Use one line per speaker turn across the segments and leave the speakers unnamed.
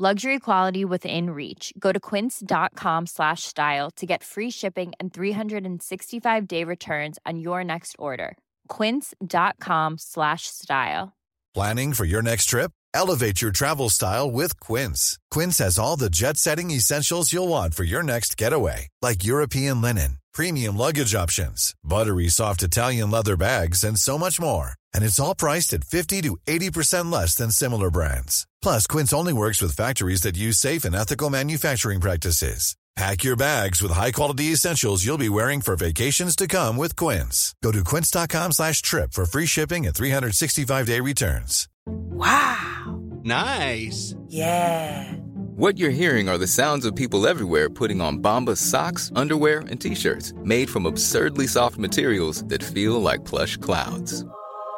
Luxury quality within reach. Go to quince.com slash style to get free shipping and 365 day returns on your next order. Quince.com slash style.
Planning for your next trip? Elevate your travel style with Quince. Quince has all the jet setting essentials you'll want for your next getaway, like European linen, premium luggage options, buttery soft Italian leather bags, and so much more. And it's all priced at 50 to 80% less than similar brands. Plus, Quince only works with factories that use safe and ethical manufacturing practices. Pack your bags with high-quality essentials you'll be wearing for vacations to come with Quince. Go to quince.com slash trip for free shipping and 365-day returns.
Wow.
Nice.
Yeah.
What you're hearing are the sounds of people everywhere putting on Bombas socks, underwear, and t-shirts made from absurdly soft materials that feel like plush clouds.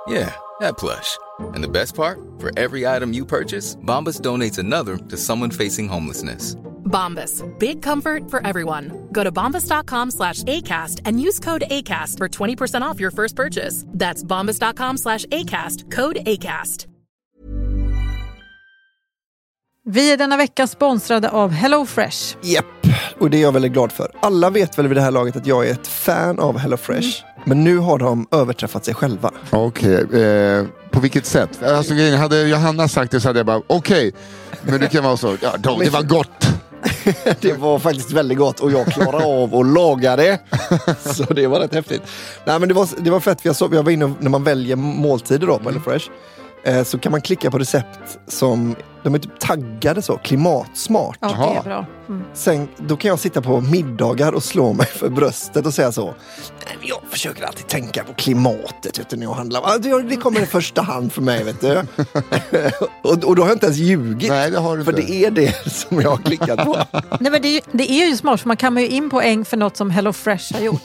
Yeah, that plush. And the best part? For every item you purchase, Bombas donates another to someone facing homelessness.
Bombas. Big comfort for everyone. Go to bombas.com slash ACAST and use code ACAST for 20% off your first purchase. That's bombas.com slash ACAST. Code ACAST.
Vi är denna vecka sponsrade av HelloFresh.
Japp, och det är jag väldigt glad för. Alla vet väl vid det här laget att jag är ett fan av HelloFresh. Men nu har de överträffat sig själva.
Okej, eh, på vilket sätt? Alltså, hade Johanna sagt det så hade jag bara okej. Men det kan vara så, ja, då, det var gott.
Det var faktiskt väldigt gott och jag klarade av att laga det. Så det var rätt häftigt. Nej men det var, det var fett, för jag, såg, jag var inne och- när man väljer måltider då på HelloFresh. Eh, så kan man klicka på recept som, de är typ taggade så, klimatsmart.
Ja, det är bra. Mm.
Sen, då kan jag sitta på middagar och slå mig för bröstet och säga så. "Nej, men Jag försöker alltid tänka på klimatet vet du, när jag handlar. Det- Det kommer i första hand för mig. Vet du. och, och då har jag inte ens ljugit.
Nej, det har du
för
inte.
det är det som jag har klickat på.
Nej, men det, är ju, det är ju smart för man kammar ju in poäng för något som HelloFresh har gjort.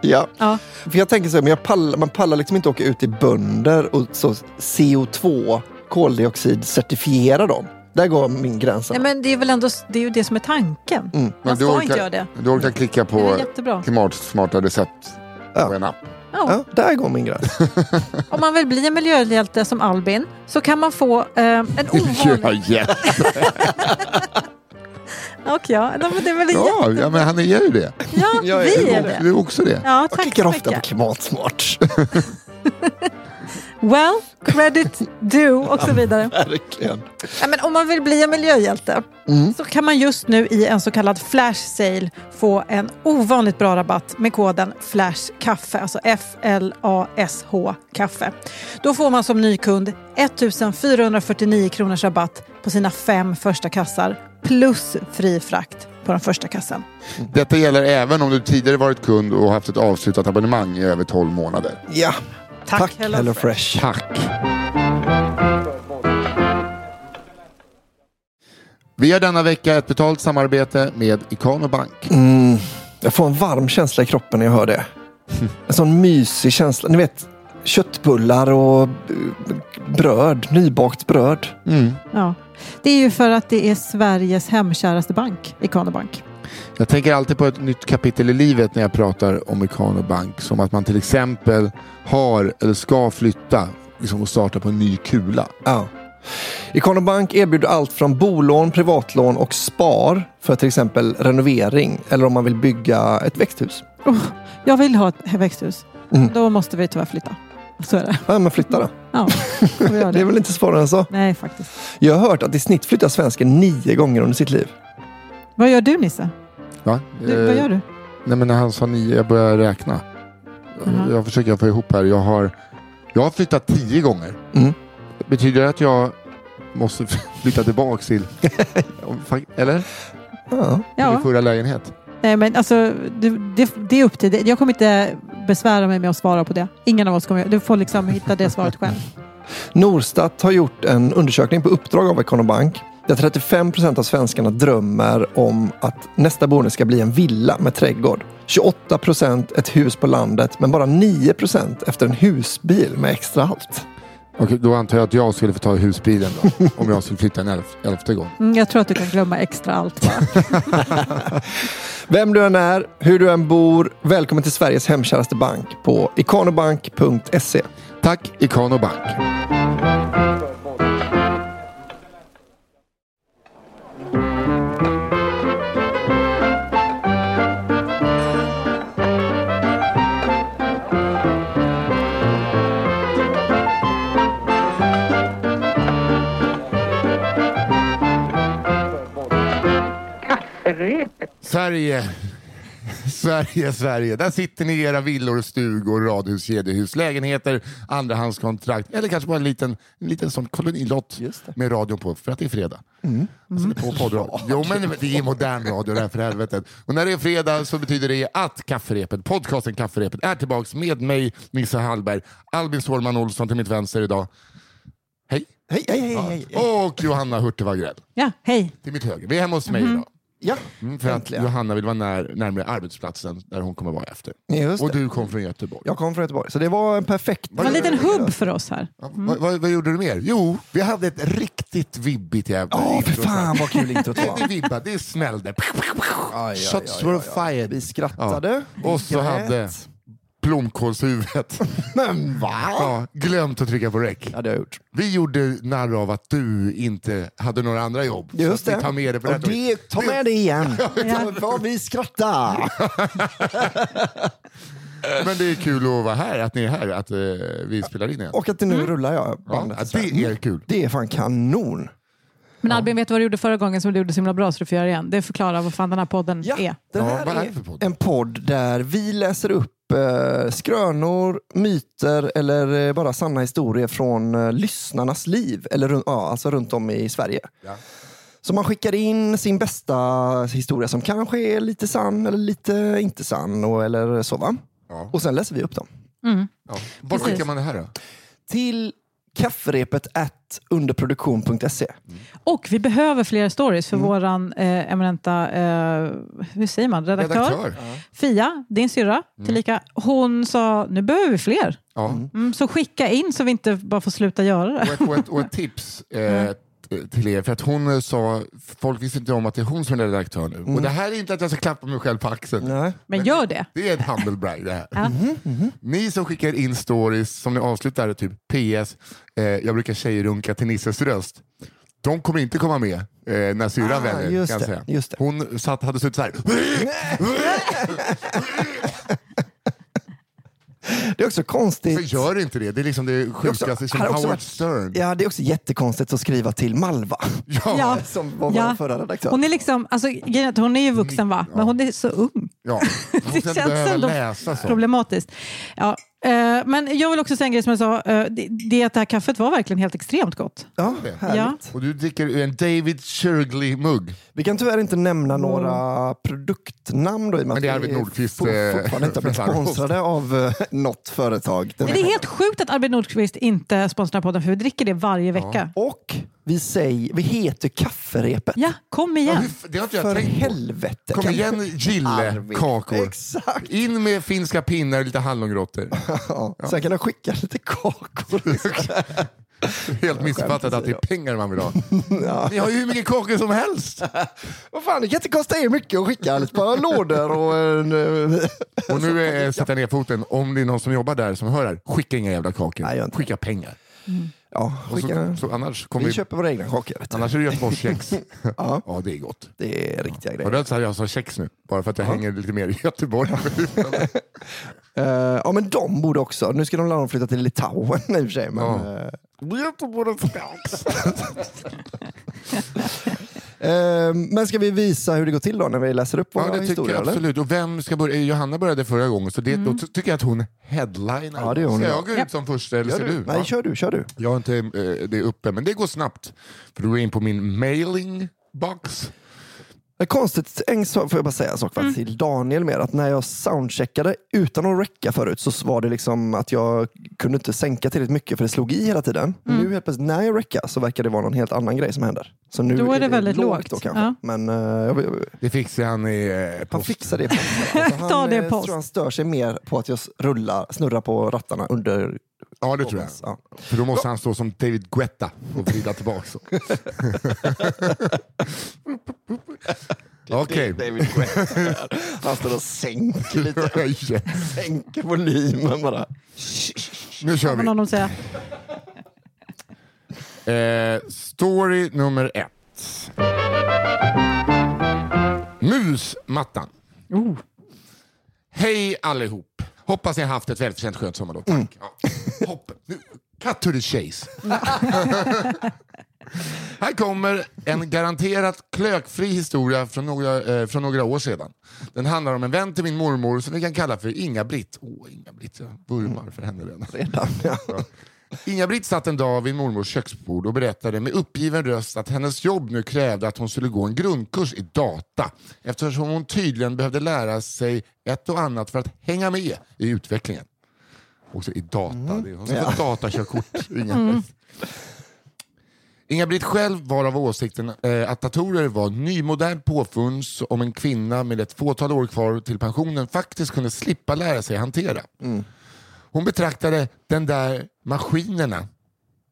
ja.
Ja.
För jag tänker så här, men jag pallar, man pallar liksom inte åka ut till bönder och så CO2, koldioxid, certifiera dem. Där går min gräns.
Nej, men det är väl ändå det, är ju det som är tanken. Man
Men du
ska
orkar-
inte göra det.
Du orkar klicka på
jättebra.
klimatsmarta recept
Ja.
på en app.
Ja.
Ja, där går min gräns.
Om man vill bli en miljöhjälte som Albin så kan man få eh, en ovanlig...
yeah.
Och ja, det är väl
ja, ja, men han är ju det.
Ja,
Jag
vi är
det.
Du är också det.
Ja,
Jag
tack
klickar
så
ofta på klimatsmart.
Well, credit due och så vidare.
Verkligen.
Ja, men om man vill bli en miljöhjälte
Mm.
så kan man just nu i en så kallad flash sale få en ovanligt bra rabatt med koden FLASHKAFFE, alltså F-L-A-S-H kaffe. Då får man som ny kund 1449 kronors rabatt på sina fem första kassar plus fri frakt på den första kassan.
Detta gäller även om du tidigare varit kund och haft ett avslutat abonnemang i över 12 månader.
Ja,
Tack,
tack
Hello
Hello
Fresh.
Fresh.
Tack! Vi har denna vecka ett betalt samarbete med Ikano Bank.
Mm, jag får en varm känsla i kroppen när jag hör det. En sån mysig känsla. Ni vet, köttbullar och eh, bröd, nybakt bröd.
Mm.
Ja. Det är ju för att det är Sveriges hemkäraste bank, Ikano Bank.
Jag tänker alltid på ett nytt kapitel i livet när jag pratar om Ikano Bank. Som att man till exempel har eller ska flytta liksom, och starta på en ny kula.
Ja. Ikano Bank erbjuder allt från bolån, privatlån och spar för till exempel renovering eller om man vill bygga ett växthus.
Oh, jag vill ha ett växthus.
Mm.
Då måste vi tyvärr flytta. Så är det.
Ja, men flytta då.
Ja, gör
Det är
det.
väl inte svårare än så.
Nej, faktiskt.
Jag har hört att i snitt flyttar svensken nio gånger under sitt liv.
Vad gör du Nisse?
Va?
Du, vad
Eh,
gör du?
Nej men när han sa nio, jag började räkna.
Mhm.
Jag försöker få ihop här. Jag har, jag har flyttat tio gånger.
Mm.
Betyder det att jag måste flytta tillbaka till... Eller?
Ja.
Till min förra lägenhet?
Nej, men alltså, det, det, det är upp till dig. Jag kommer inte besvära mig med att svara på det. Ingen av oss kommer Du får liksom hitta det svaret själv.
Norstat har gjort en undersökning på uppdrag av Ikano Bank Där 35 procent av svenskarna drömmer om att nästa boende ska bli en villa med trädgård. 28 procent ett hus på landet, men bara 9 procent efter en husbil med extra allt.
Okej, då antar jag att jag skulle få ta husbilen då, om jag skulle flytta en elf, elfte gång.
Mm, jag tror att du kan glömma extra allt.
Vem du än är, hur du än bor, välkommen till Sveriges hemkäraste bank på ikanobank.se.
Tack Ikano Bank. Sverige. Sverige, Sverige. Där sitter ni i era villor, stugor, radhus, kedjehus, lägenheter, andrahandskontrakt eller kanske bara en liten, en liten sån kolonilott med radion på för att det är fredag. Alltså, det är på poddradio. Jo men det är modern radio det här för helvete. Och när det är fredag så betyder det att Kafferepet, podcasten Kafferepet är tillbaks med mig, Nisse Hallberg, Albin Sårman Olsson till mitt vänster idag. Hej!
Hej, hej, hej, hej. hej.
Och Johanna Hurtig Wagrell
Ja, hej.
till mitt höger. Vi är hemma hos mig idag.
Ja,
Mm, för att
äntligen.
Johanna vill vara när, närmare arbetsplatsen där hon kommer vara efter.
Just
Och
det.
du kom från Göteborg.
Jag kom från Göteborg, så det var en perfekt...
Det var en liten hubb för oss här.
Ja, vad, vad, vad gjorde du mer? Jo, vi hade ett riktigt vibbigt jävla
Ja, för
intro.
fan vad kul introt
Det,
var.
det vibbade, det smällde.
Aj, aj,
Shots
aj,
were fired.
Vi skrattade. vi
Och så
grät.
hade blomkålshuvudet
Men va?
ja, glömt att trycka på räck.
Ja, det har jag gjort.
Vi gjorde narr av att du inte hade några andra jobb.
Just
så att
det.
vi tar med det på
Och
rätt
det, ta med det igen.
Ja.
Vad vi skrattar.
Men det är kul att vara här, att ni är här, att eh, vi spelar in igen.
Och att det nu
Mm.
rullar jag
Ja,
bandet.
att det är kul.
Det är fan kanon.
Men Albin, vet du vad du gjorde förra gången som du gjorde så himla bra så du får göra igen? Det förklarar vad fan den här podden
Ja,
är.
det
Ja,
här
vad är det
är
för podd?
en podd där vi läser upp eh, skrönor, myter eller eh, bara sanna historier från eh, lyssnarnas liv. Eller ja, alltså runt om i Sverige.
Ja.
Så man skickar in sin bästa historia som kanske är lite sann eller lite inte sann. Och, eller så va?
Ja.
Och sen läser vi upp dem.
Mm.
Ja. Var skickar man det här då?
Till kafferepet at underproduktion.se.
Och vi behöver fler stories
Mm.
för våran eh, eminenta, eh, hur säger man, redaktör?
Redaktör?
Fia, din syrra, tillika. Hon sa, nu behöver vi fler.
Ja.
Mm, så skicka in så vi inte bara får sluta göra det.
Och ett, och ett, och ett tips eh, t- till er, för att hon eh, sa, folk visste inte om att det är hon som är redaktör nu. Och det här är inte att jag ska klappa mig själv på axeln.
Nej.
Men gör det.
Det är ett humble brag det här.
Ja.
Ni som skickar in stories som ni avslutar typ PS, eh, jag brukar tjejrunka till Nisses röst. De kommer inte komma med eh, när syrran
Ah,
väljer.
just
kan jag
det,
säga.
just det.
Hon satt, hade suttit så här.
Det är också konstigt.
Så gör inte det. Det är liksom det sjukaste som
här har också
Howard
varit-
Stern.
Ja, det är också jättekonstigt att skriva till Malva.
Ja.
Som var vår
Ja.
förra redaktör.
Hon är liksom, alltså, grejen är att hon är ju vuxen va, men hon är så ung.
Ja. Måste inte
känns ändå
läsa så.
Problematiskt. Ja, men jag vill också säga en grej som jag sa, eh, det, det att det här kaffet var verkligen helt extremt gott.
Ja, härligt.
Ja.
Och du dricker ur en David Shirgley-mugg.
Vi kan tyvärr inte nämna några produktnamn då, i och med
Men det är
att vi
Nordqvist,
for-
eh,
fortfarande inte har blivit sponsrade av eh, något företag. Den
Men
här
det är helt sjukt att Arvid Nordqvist inte sponsrar podden för vi dricker det varje vecka.
Och vi, säger, vi heter Kafferepet.
Ja, kom
Ja,
igen.
hur f- det har inte jag
För
tänkt
helvete.
Kom igen Gille, kakor.
Exakt.
In med finska pinnar och lite hallongrottor.
Ja. Sen kan du skicka lite kakor.
Helt missuppfattat att det är pengar man vill ha. Ni har ju hur mycket kakor som helst.
Vad fan, det kan inte kosta er mycket att skicka ett par lådor och en... eh,
Och nu eh, sätter jag ner foten. Om det är någon som jobbar där som hör här, skicka inga jävla kakor.
Nej,
skicka pengar.
Ja, skicka.
så, så annars kommer
Vi
vi,
köper våra egna kakor. du.
annars är det Göteborgskex.
Ja.
ja, det är gott.
Det är riktiga
Var
grejer.
det så här jag sa kex nu? Bara för att jag hänger lite mer i Göteborg.
Eh, ja, men de borde också. Nu ska de dem flytta till Litauen i och för sig. Men,
Ja.
eh, eh, men ska vi visa hur det går till då när vi läser upp våra
Ja, det tycker
historier?
jag
eller?
absolut. Och vem ska börja? Johanna började förra gången, så det, då ty- tycker jag att hon headlinar.
Ja, det gör hon,
Ska
ja.
jag gå ut som första eller ska
du?
du?
Nej,
Ja.
kör du. Kör du.
Jag har inte eh, det uppe, men det går snabbt. För då går jag in på min mailing box.
Det är konstigt, en sak får jag bara säga en sak faktiskt till Daniel med att när jag soundcheckade utan att räcka förut så var det liksom att jag kunde inte sänka tillräckligt mycket för det slog i hela tiden. Nu helt plötsligt när jag räckar så verkar det vara någon helt annan grej som händer. Så nu
Då är det väldigt lågt.
då kanske.
Ja.
Men eh, jag, jag,
Det fixar han i
han
post.
fixar det. på alltså, han,
Ta det
eh,
post.
tror han stör sig mer på att jag rullar, snurrar på rattarna under
Ja, det tror jag.
Ja.
För då måste han stå som David Guetta och vrida tillbaka. Okej.
David Guetta. Han står och sänker lite. Sänker volymen bara.
nu kör
Vad
vi.
någon de säga.
Eh, story nummer ett. Musmattan.
Oh.
Hej allihop. Hoppas ni har haft ett välförtjänt skönt sommarlov. Tack. Ja. Hopp. Nu, cut to the chase. Här kommer en garanterat klökfri historia från några, eh, från några år sedan. Den handlar om en vän till min mormor som vi kan kalla för Inga-Britt. Åh, Inga-Britt, jag vurmar för henne redan.
Redan, ja.
Inga-Britt satt en dag vid mormors köksbord och berättade med uppgiven röst att hennes jobb nu krävde att hon skulle gå en grundkurs i data eftersom hon tydligen behövde lära sig ett och annat för att hänga med i utvecklingen. Också i data. Är Hon ska få datakörkort. Inga-Britt. Inga-Britt själv var av åsikten eh, att datorer var nymodern påfund om en kvinna med ett fåtal år kvar till pensionen faktiskt kunde slippa lära sig hantera. Hon betraktade den där maskinerna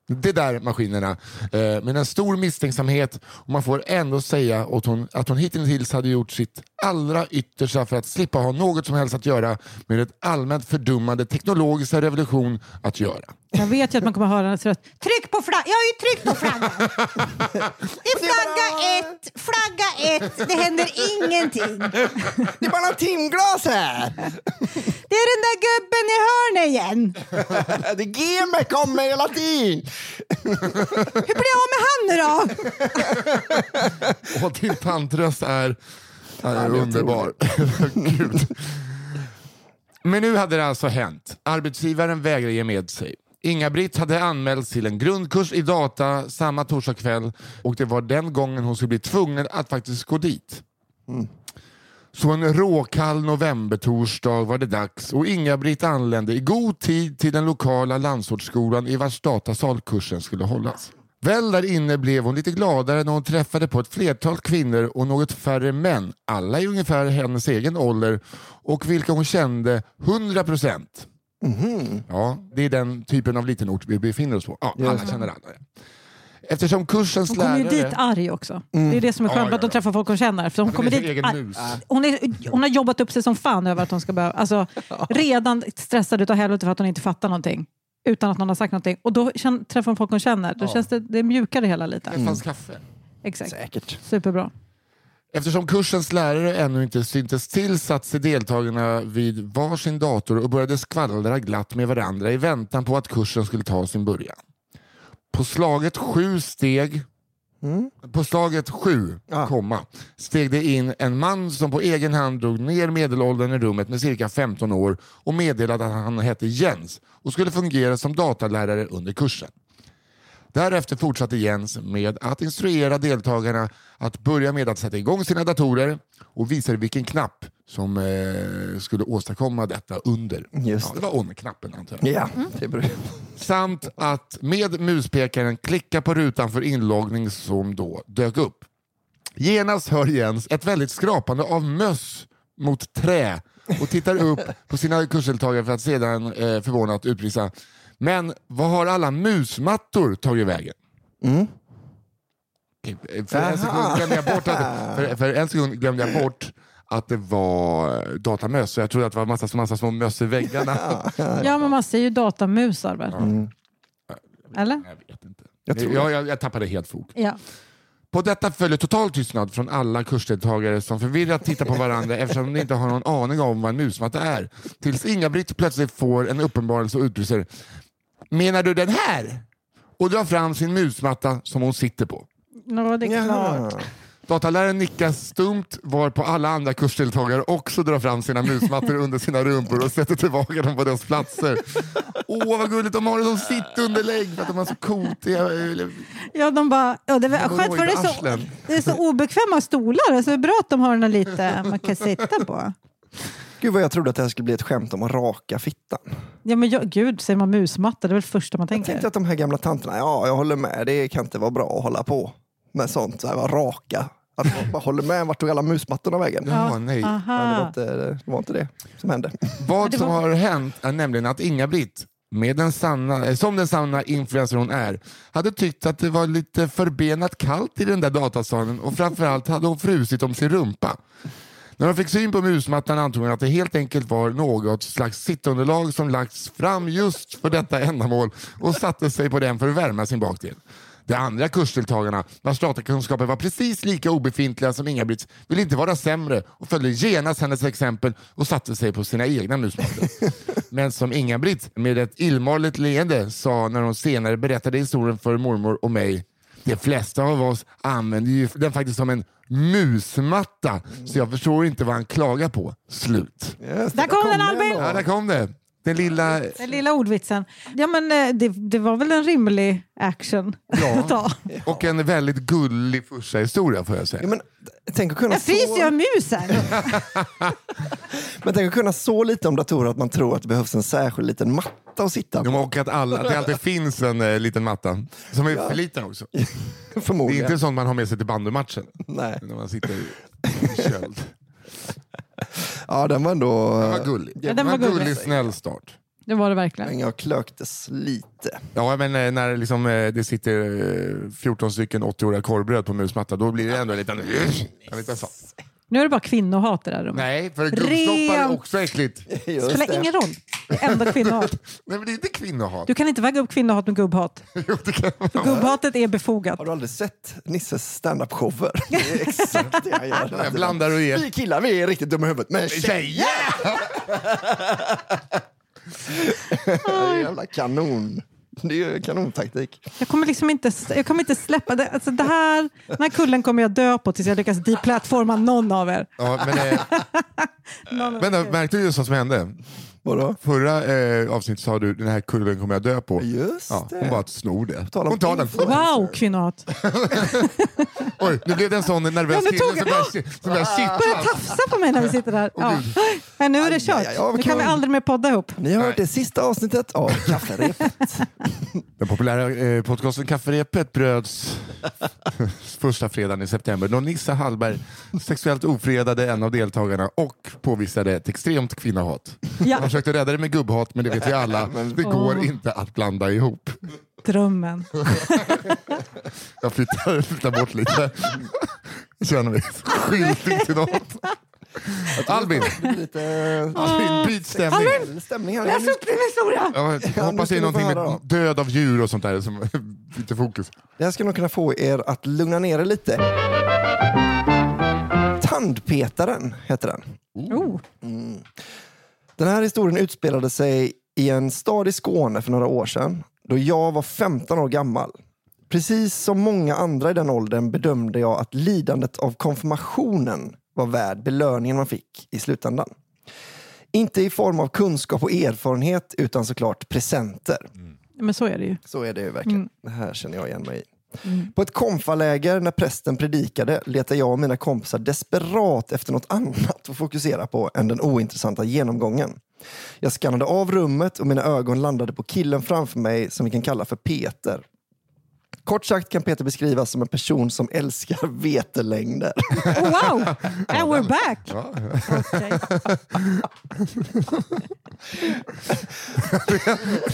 det där maskinerna eh, med en stor misstänksamhet och man får ändå säga att hon, att hon hittills hade gjort sitt allra yttersta för att slippa ha något som helst att göra med ett allmänt fördummande teknologiska revolution att göra.
Jag vet ju att man kommer höra hennes röst. Tryck på flaggan! Jag har ju tryckt på flaggan! Det är flagga ett, flagga ett, det händer ingenting.
Det är bara några timglas här.
Det är den där gubben i hörnet igen.
Det GM kommer hela tiden.
Hur blir jag av med han nu då?
Och din tantröst är, är underbar. Gud. Men nu hade det alltså hänt. Arbetsgivaren vägrade ge med sig. Inga-Britt hade anmälts till en grundkurs i data samma torsdagskväll och det var den gången hon skulle bli tvungen att faktiskt gå dit. Så en råkall novembertorsdag var det dags och Inga-Britt anlände i god tid till den lokala landsortsskolan i vars datasal kursen skulle hållas. Väl där inne blev hon lite gladare när hon träffade på ett flertal kvinnor och något färre män, alla i ungefär hennes egen ålder och vilka hon kände 100 procent. Ja, det är den typen av liten ort vi befinner oss på. Ja, alla känner alla. ja. Eftersom kursens
Hon kommer ju
lärare...
dit arg också. Det är det som är
Ja,
skönt,
ja,
att de
ja.
träffar folk hon känner. För hon,
Hon
kommer dit
mus.
Hon, är, hon har jobbat upp sig som fan över att hon ska behöva... Alltså, redan stressad utav helvete för att hon inte fattar någonting. Utan att någon har sagt någonting. Och då känn, träffar hon folk hon känner. Då känns det, det mjukare hela lite.
Det fanns kaffe.
Exakt.
Säkert.
Superbra.
Eftersom kursens lärare ännu inte syntes till satt sig deltagarna vid varsin dator och började skvallra glatt med varandra i väntan på att kursen skulle ta sin början. På slaget sju steg på slaget sju, komma, steg det in en man som på egen hand drog ner medelåldern i rummet med cirka 15 år och meddelade att han hette Jens och skulle fungera som datalärare under kursen. Därefter fortsatte Jens med att instruera deltagarna att börja med att sätta igång sina datorer och visade vilken knapp som eh, skulle åstadkomma detta under.
Just
ja, det var on-knappen antar jag.
Ja, det beror
Samt att med muspekaren klicka på rutan för inloggning som då dök upp. Genast hör Jens ett väldigt skrapande av möss mot trä och tittar upp på sina kursdeltagare för att sedan eh, förvånat utbrista Men vad har alla musmattor tagit vägen? Okej, För en, sekund glömde jag bort att, för, för en sekund glömde jag bort att det var datamöss, så jag trodde att det var massa, massa små möss i väggarna.
Ja, men man ser ju datamusar väl? Eller?
Jag vet inte.
Jag tror
jag, jag, jag tappade helt fog.
Ja.
På detta följer total tystnad från alla kursdeltagare som förvirrat tittar på varandra eftersom de inte har någon aning om vad en musmatta är. Tills Inga-Britt plötsligt får en uppenbarelse och utbrister Menar du den här? Och drar fram sin musmatta som hon sitter på.
Nå, det är klart.
Dataläraren nickar stumt var på alla andra kursdeltagare också drar fram sina musmattor under sina rumpor och sätter tillbaka dem på deras platser. Åh vad gulligt, de har det som sittunderlägg för att de har så kotiga...
Ja, de bara, ja, det är
Hemorrojd
skönt för det är, så, det är så obekväma stolar. Så det är bra att de har något lite man kan sitta på.
Gud vad jag trodde att det här skulle bli ett skämt om att raka fittan.
Ja, men jag, gud, säger man musmatta, det är väl det första man
Jag
tänker.
tänkte att de här gamla tanterna, ja jag håller med, det kan inte vara bra att hålla på med sånt, så här, raka. Att man bara håller med, vart tog alla musmattorna vägen?
Ja, nej.
Men det, var inte, det var inte det som hände.
Vad som har hänt är nämligen att Inga-Britt, med den sanna, eh, som den sanna influencer hon är, hade tyckt att det var lite förbenat kallt i den där datasalen och framförallt hade hon frusit om sin rumpa. När hon fick syn på musmattan antog hon att det helt enkelt var något slags sittunderlag som lagts fram just för detta ändamål och satte sig på den för att värma sin bakdel. De andra kursdeltagarna, vars datakunskaper var precis lika obefintliga som Inga-Britts, ville inte vara sämre och följde genast hennes exempel och satte sig på sina egna musmattor. Men som Inga-Britt med ett illmarligt leende sa när hon senare berättade historien för mormor och mig de flesta av oss använder ju den faktiskt som en musmatta, så jag förstår inte vad han klagar på. Slut.
Just det,
Där kom den, Albin!
då.
Ja, där kom det. Den lilla...
Den lilla ordvitsen. Ja, men eh, det, det var väl en rimlig action
Ja.
att ta.
Och en väldigt gullig första historia får jag säga.
Ja, men, tänk att kunna
Jag fryser ju
så,
av mus här.
men tänk att kunna så lite om datorer att man tror att det behövs en särskild liten matta att sitta
Ja,
på.
Och att, alla, att det alltid finns en eh, liten matta som är för liten också. Det är
Förmodligen.
inte sånt man har med sig till bandymatchen
Nej.
när man sitter i köld.
Ja, den var ändå...
Den var gullig.
Ja, den
Det
var
en
gullig.
gullig, snäll start.
Det var det verkligen.
Men jag klöktes lite.
Ja, men eh, när liksom, eh, det sitter eh, 14 stycken 80-åriga korvbröd på musmatta, då blir det ändå en liten... En liten så.
Nu är det bara kvinnohat i det här rummet.
Nej, för gubbsnoppar är
Rent.
också äckligt.
Just
spelar
det.
ingen roll. Det är ändå kvinnohat.
Nej, men det är inte kvinnohat.
Du kan inte väga upp kvinnohat med gubbhat.
Jo, det kan man.
Gubbhatet är befogat.
Har du aldrig sett Nisses standup-shower? Det är exakt det han gör.
Jag blandar och ger.
Vi killar vi är riktigt dumma i huvudet, men tjejer! Det är jävla kanon. Det är ju kanontaktik.
Jag kommer liksom inte, jag kommer inte släppa det. Alltså det här, den här kullen kommer jag dö på tills jag lyckas deplattforma någon av er.
Ja, men, eh, men, märkte du just vad som hände?
Vadå?
Förra eh, avsnittet sa du den här kullen kommer jag dö på.
Just
Ja,
det.
hon bara snor det.
Talar om
Hon tar den.
Wow, kvinnohat.
Oj, nu blev det en sån nervös
Ja, nu
kille som
jag-
börjar, si- som börjar
tafsa på mig när vi sitter där. Ja. Men nu är det
Aj,
kört.
aj, aj, vad
Nu kan vi aldrig mer podda ihop.
Ni har hört det sista avsnittet av Kafferepet.
Den populära eh, podcasten Kafferepet bröds första fredagen i september då Nisse Hallberg sexuellt ofredade en av deltagarna och påvisade ett extremt kvinnohat.
Ja.
Försökte rädda det med gubbhat men det vet vi alla, det går
Åh.
inte att blanda ihop.
Drömmen.
Jag flyttar, flyttar bort lite. Jag känner mig skyldig till något. Albin,
Lite
Albin byt stämning.
stämning här.
Läs upp din historia!
Ja, jag hoppas det är någonting med död av djur och sånt där som lite fokus.
Det här ska nog kunna få er att lugna ner er lite. Tandpetaren heter den.
Oh.
Den här historien utspelade sig i en stad i Skåne för några år sedan då jag var 15 år gammal. Precis som många andra i den åldern bedömde jag att lidandet av konfirmationen var värd belöningen man fick i slutändan. Inte i form av kunskap och erfarenhet utan såklart presenter.
Men så är det ju.
Så är det ju verkligen. Det här känner jag igen mig i. På ett konfaläger när prästen predikade letade jag och mina kompisar desperat efter något annat att fokusera på än den ointressanta genomgången. Jag skannade av rummet och mina ögon landade på killen framför mig som vi kan kalla för Peter. Kort sagt kan Peter beskrivas som en person som älskar vetelängder.
Oh, wow! And we're back! Okej.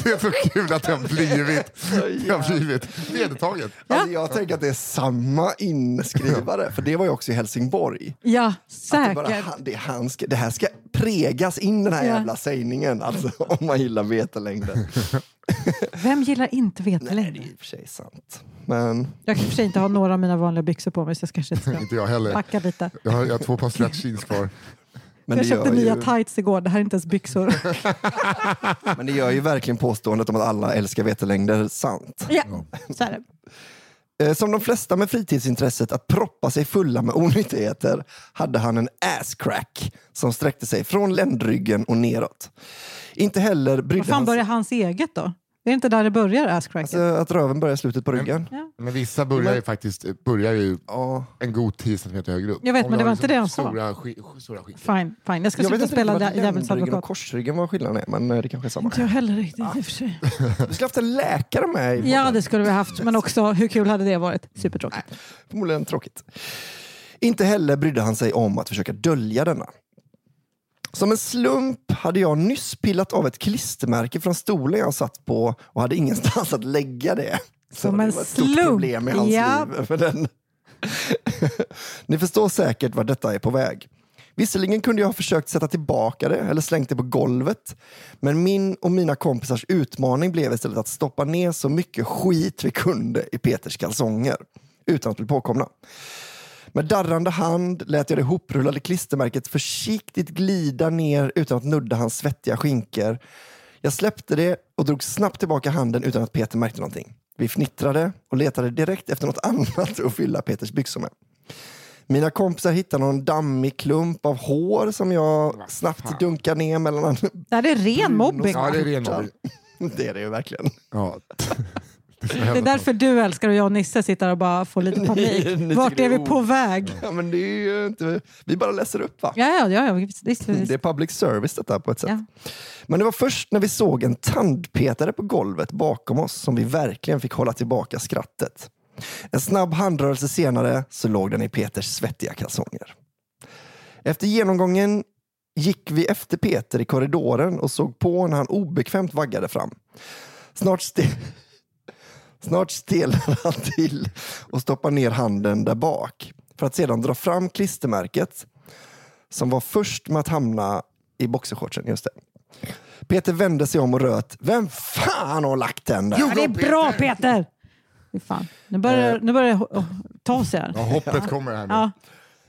Det är så kul att det har blivit, det har blivit vedertaget.
Alltså jag tänker att det är samma inskrivare, för det var ju också i Helsingborg.
Ja,
Att det, bara,
säkert.
det, han ska, det här ska pregas in den här jävla sägningen, alltså, om man gillar vetelängder.
Vem gillar inte
Nej, det är
vetelängd?
i och för sig sant. Men
Jag kan i och för sig inte ha några av mina vanliga byxor på mig så jag kanske inte ska
Inte jag heller.
backa lite.
Jag har, jag har två par stretch jeans kvar.
Men
jag
det,
köpte nya
ju,
tights igår, det här är inte ens byxor.
men det gör ju verkligen påståendet om att alla älskar vetelängder sant.
ja, så är det.
Eh, Som de flesta med fritidsintresset att proppa sig fulla med onyttigheter hade han en asscrack som sträckte sig från ländryggen och neråt. Inte heller brydde
fan
han sig...
börjar hans eget då? Är det inte där det börjar, asscracken?
Alltså, att röven börjar i slutet på ryggen.
Men vissa börjar ju faktiskt börjar ju
Ja.
en god 10 centimeter högre upp.
Jag vet,
Om
men det var inte det han sa.
stora, sk- stora skit.
Fine, fine. Jag ska
Jag
sluta
inte
spela djävulens
ländryggen och
advokat.
korsryggen vad skillnaden är, men eh, det kanske är samma.
Inte jag heller riktigt i och för sig.
Du skulle haft en läkare med i
Ja, det skulle vi haft. Men också, hur kul hade det varit? Supertråkigt.
Förmodligen tråkigt. Inte heller brydde han sig om att försöka dölja denna. Som en slump hade jag nyss pillat av ett klistermärke från stolen jag satt på och hade ingenstans att lägga det. Så
Som
det
en
var ett stort
slump,
problem i hans
ja.
liv. För den. Ni förstår säkert var detta är på väg. Visserligen kunde jag ha försökt sätta tillbaka det eller slängt det på golvet. Men min och mina kompisars utmaning blev istället att stoppa ner så mycket skit vi kunde i Peters kalsonger utan att bli påkomna. Med darrande hand lät jag det hoprullade klistermärket försiktigt glida ner utan att nudda hans svettiga skinkor. Jag släppte det och drog snabbt tillbaka handen utan att Peter märkte någonting. Vi fnittrade och letade direkt efter något annat att fylla Peters byxor med. Mina kompisar hittade någon dammig klump av hår som jag snabbt dunkade ner mellan...
Det här är ren mobbing.
Ja, det är ren mobbing.
Det är det ju verkligen.
Ja.
Det är därför du älskar och jag och Nisse sitter och bara får lite panik.
Ni- ni
Vart är vi på väg?
Ja, men det är ju inte... Vi bara läser upp va?
Ja, ja, ja, ja visst, visst, visst.
Det är public service detta på ett sätt.
Ja.
Men det var först när vi såg en tandpetare på golvet bakom oss som vi verkligen fick hålla tillbaka skrattet. En snabb handrörelse senare så låg den i Peters svettiga kalsonger. Efter genomgången gick vi efter Peter i korridoren och såg på när han obekvämt vaggade fram. Snart, ste Snart stelnade han till och stoppade ner handen där bak för att sedan dra fram klistermärket som var först med att hamna i boxershortsen. Just det. Peter vände sig om och röt. Vem fan har lagt den där?
Ja, det är bra Peter! Fy fan. Nu börjar,
Eh.
nu börjar det oh, ta sig här.
Ja, hoppet kommer här nu.
Ja.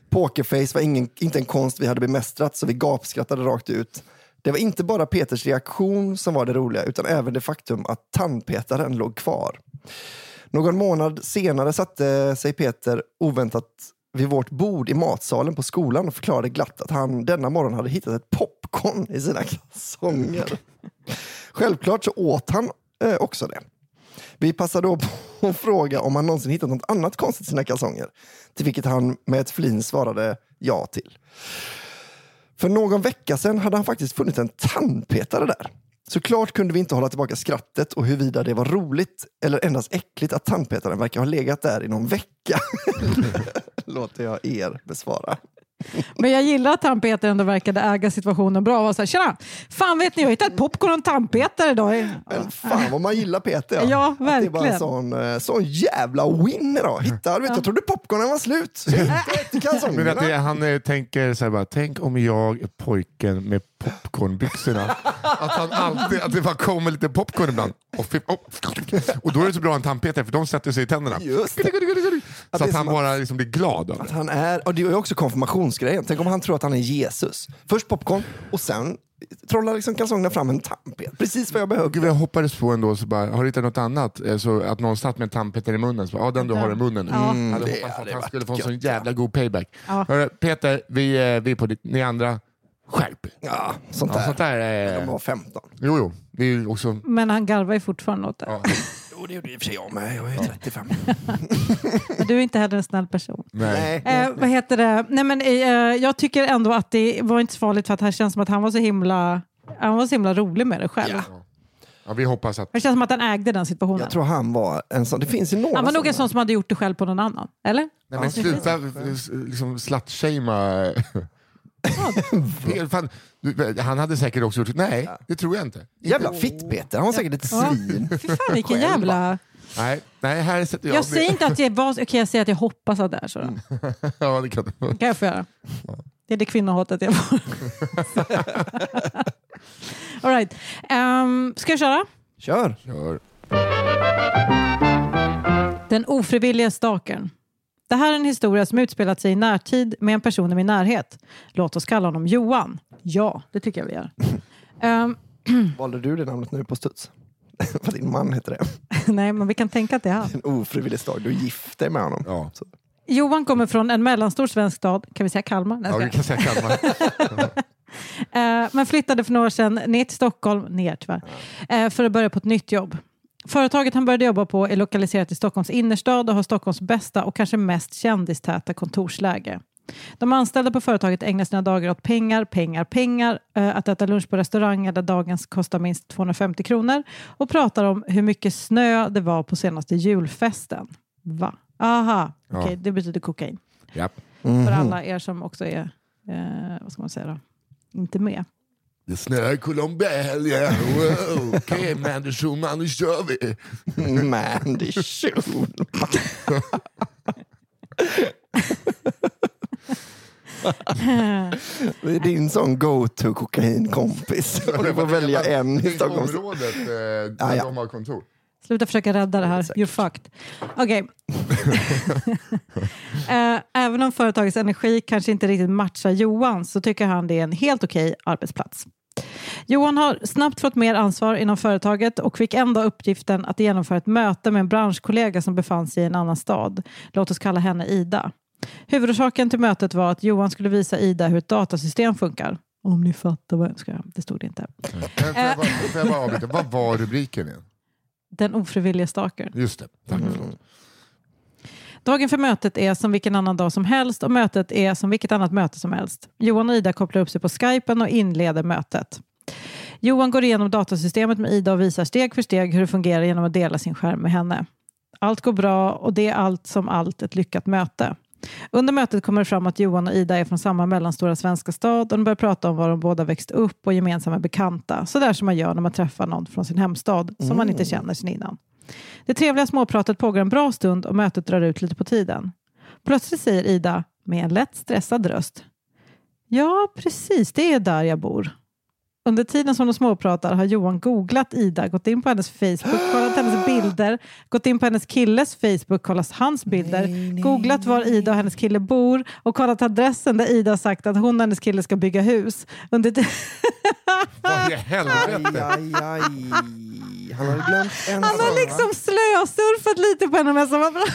Pokerface var ingen, inte en konst vi hade bemästrat så vi gapskrattade rakt ut. Det var inte bara Peters reaktion som var det roliga utan även det faktum att tandpetaren låg kvar. Någon månad senare satte sig Peter oväntat vid vårt bord i matsalen på skolan och förklarade glatt att han denna morgon hade hittat ett popcorn i sina kalsonger. Självklart så åt han eh, också det. Vi passade då på att fråga om han någonsin hittat något annat konstigt i sina kalsonger. Till vilket han med ett flin svarade ja till. För någon vecka sedan hade han faktiskt funnit en tandpetare där. Såklart kunde vi inte hålla tillbaka skrattet och huruvida det var roligt eller endast äckligt att tandpetaren verkar ha legat där i någon vecka. Låter jag er besvara.
Men jag gillar att tandpetare ändå verkade äga situationen bra. Och var så här, Tjena! Fan vet ni, jag har hittat popcorn och en tandpetare idag.
Men fan vad man gillar Peter.
Ja,
Att det är bara en
verkligen.
sån, eh, sån jävla win idag. Hitta, du vet, Jag trodde popcornen var slut. Så jag hittade ett i
Men det,
kalsongerna.
han eh, tänker så här bara, tänk om jag är pojken med popcornbyxorna. att, han alltid, att det bara kommer lite popcorn ibland. Och, fy- och, och då är det så bra en tandpetare för de sätter sig i tänderna.
Just det.
Så
är
att han bara liksom blir glad av det.
Att han är, och det är också konfirmationsgrejen. Tänk om han tror att han är Jesus. Först popcorn och sen trollar liksom kalsongerna fram en tandpet. Precis vad jag behöver.
Gud, jag hoppades på ändå, så bara, har du hittat något annat? Eh, Så att någon satt med en tandpetare i munnen. Så bara, ja, den du har i munnen.
Ja.
Mm, jag hade hoppats att han skulle få en sån jävla god payback.
Ja.
Hörru, Peter, vi, eh, vi är på ditt, ni andra, skärp.
Ja, sånt
Ja,
där.
sånt där
De
eh,
var 15.
jo, jo, vi är också...
Men han garvar ju fortfarande åt det.
Ja,
Jo, det gjorde i och för sig jag med. Jag är 35.
Men du är inte heller en snäll person.
nej.
Eh, vad heter det? Nej, men, eh, jag tycker ändå att det var inte så farligt för att det känns som att han var så himla, han var så himla rolig med det själv.
Ja.
Ja, vi hoppas att...
Det känns som att han ägde den situationen.
Jag tror han var en sån. Det finns ju några
han var nog en sån som hade gjort det själv på någon annan. Eller?
Nej, men sluta liksom, Fan, du, han hade säkert också gjort Nej, det tror jag inte.
Jävla fitt-Peter. Han var säkert ett svin.
Fy fan vilken jävla...
Nej, nej här sätter jag...
Jag säger inte att jag var... Okej, jag säger att jag hoppas att det är så. då.
ja, det kan du.
Det kan jag få göra. Det är det kvinnohatet jag får. All right. Um, ska jag köra?
Kör.
Kör.
Den ofrivilliga stalkern. Det här är en historia som utspelat sig i närtid med en person i min närhet. Låt oss kalla honom Johan. Ja, det tycker jag vi gör. Ehm,
Valde du det namnet nu på studs? För din man heter det.
Nej, men vi kan tänka att det är han.
En ofrivillig stad. Du är gift dig med honom.
Ja.
Så.
Johan kommer från en mellanstor svensk stad, kan vi säga Kalmar? Nej,
Ja, vi kan säga Kalmar.
Eh, men flyttade för några år sedan ner till Stockholm, ner tyvärr, eh, för att börja på ett nytt jobb. Företaget han började jobba på är lokaliserat i Stockholms innerstad och har Stockholms bästa och kanske mest kändistäta kontorsläge. De anställda på företaget ägnar sina dagar åt pengar, pengar, pengar, eh, att äta lunch på restauranger där dagens kostar minst 250 kronor och pratar om hur mycket snö det var på senaste julfesten. Va? Aha, okej,
Ja.
det betyder kokain.
Japp.
För alla er som också är, eh, vad ska man säga då, inte med.
Det snöar Colombell, yeah. wow. Okej, man, det Schulman, nu kör vi.
Mandy Schulman. Det är din sån go-to kokainkompis. Och du får välja en i
området eh, där
ja.
de har kontor.
Sluta försöka rädda det här. You're fucked. Okej. Eh, Även om företagets energi kanske inte riktigt matchar Johan så tycker han det är en helt okej arbetsplats. Johan har snabbt fått mer ansvar inom företaget och fick ändå uppgiften att genomföra ett möte med en branschkollega som befann sig i en annan stad. Låt oss kalla henne Ida. Huvudorsaken till mötet var att Johan skulle visa Ida hur ett datasystem funkar. Om ni fattar vad jag ska göra. Det stod det inte.
Men Får jag bara, får jag bara avbryta? Vad var rubriken igen?
Den ofrivilliga stalker.
Just det. Tack.
Mm.
Dagen för mötet är som vilken annan dag som helst och mötet är som vilket annat möte som helst. Johan och Ida kopplar upp sig på skypen och inleder mötet. Johan går igenom datasystemet med Ida och visar steg för steg hur det fungerar genom att dela sin skärm med henne. Allt går bra och det är allt som allt ett lyckat möte. Under mötet kommer det fram att Johan och Ida är från samma mellanstora svenska stad och de börjar prata om var de båda växt upp och gemensamma bekanta. Sådär som man gör när man träffar någon från sin hemstad som man inte känner sen innan. Det trevliga småpratet pågår en bra stund och mötet drar ut lite på tiden. Plötsligt säger Ida med en lätt stressad röst. Ja, precis, det är där jag bor. Under tiden som de småpratar har Johan googlat Ida, gått in på hennes Facebook, kollat hennes bilder, gått in på hennes killes Facebook, kollat hans bilder, googlat var Ida och hennes kille bor och kollat adressen där Ida har sagt att hon och hennes kille ska bygga hus. Under
Vad i
Aj,
helvete?
aj, aj. Han har glömt en
Han har liksom slösurfat lite på henne. Var bra.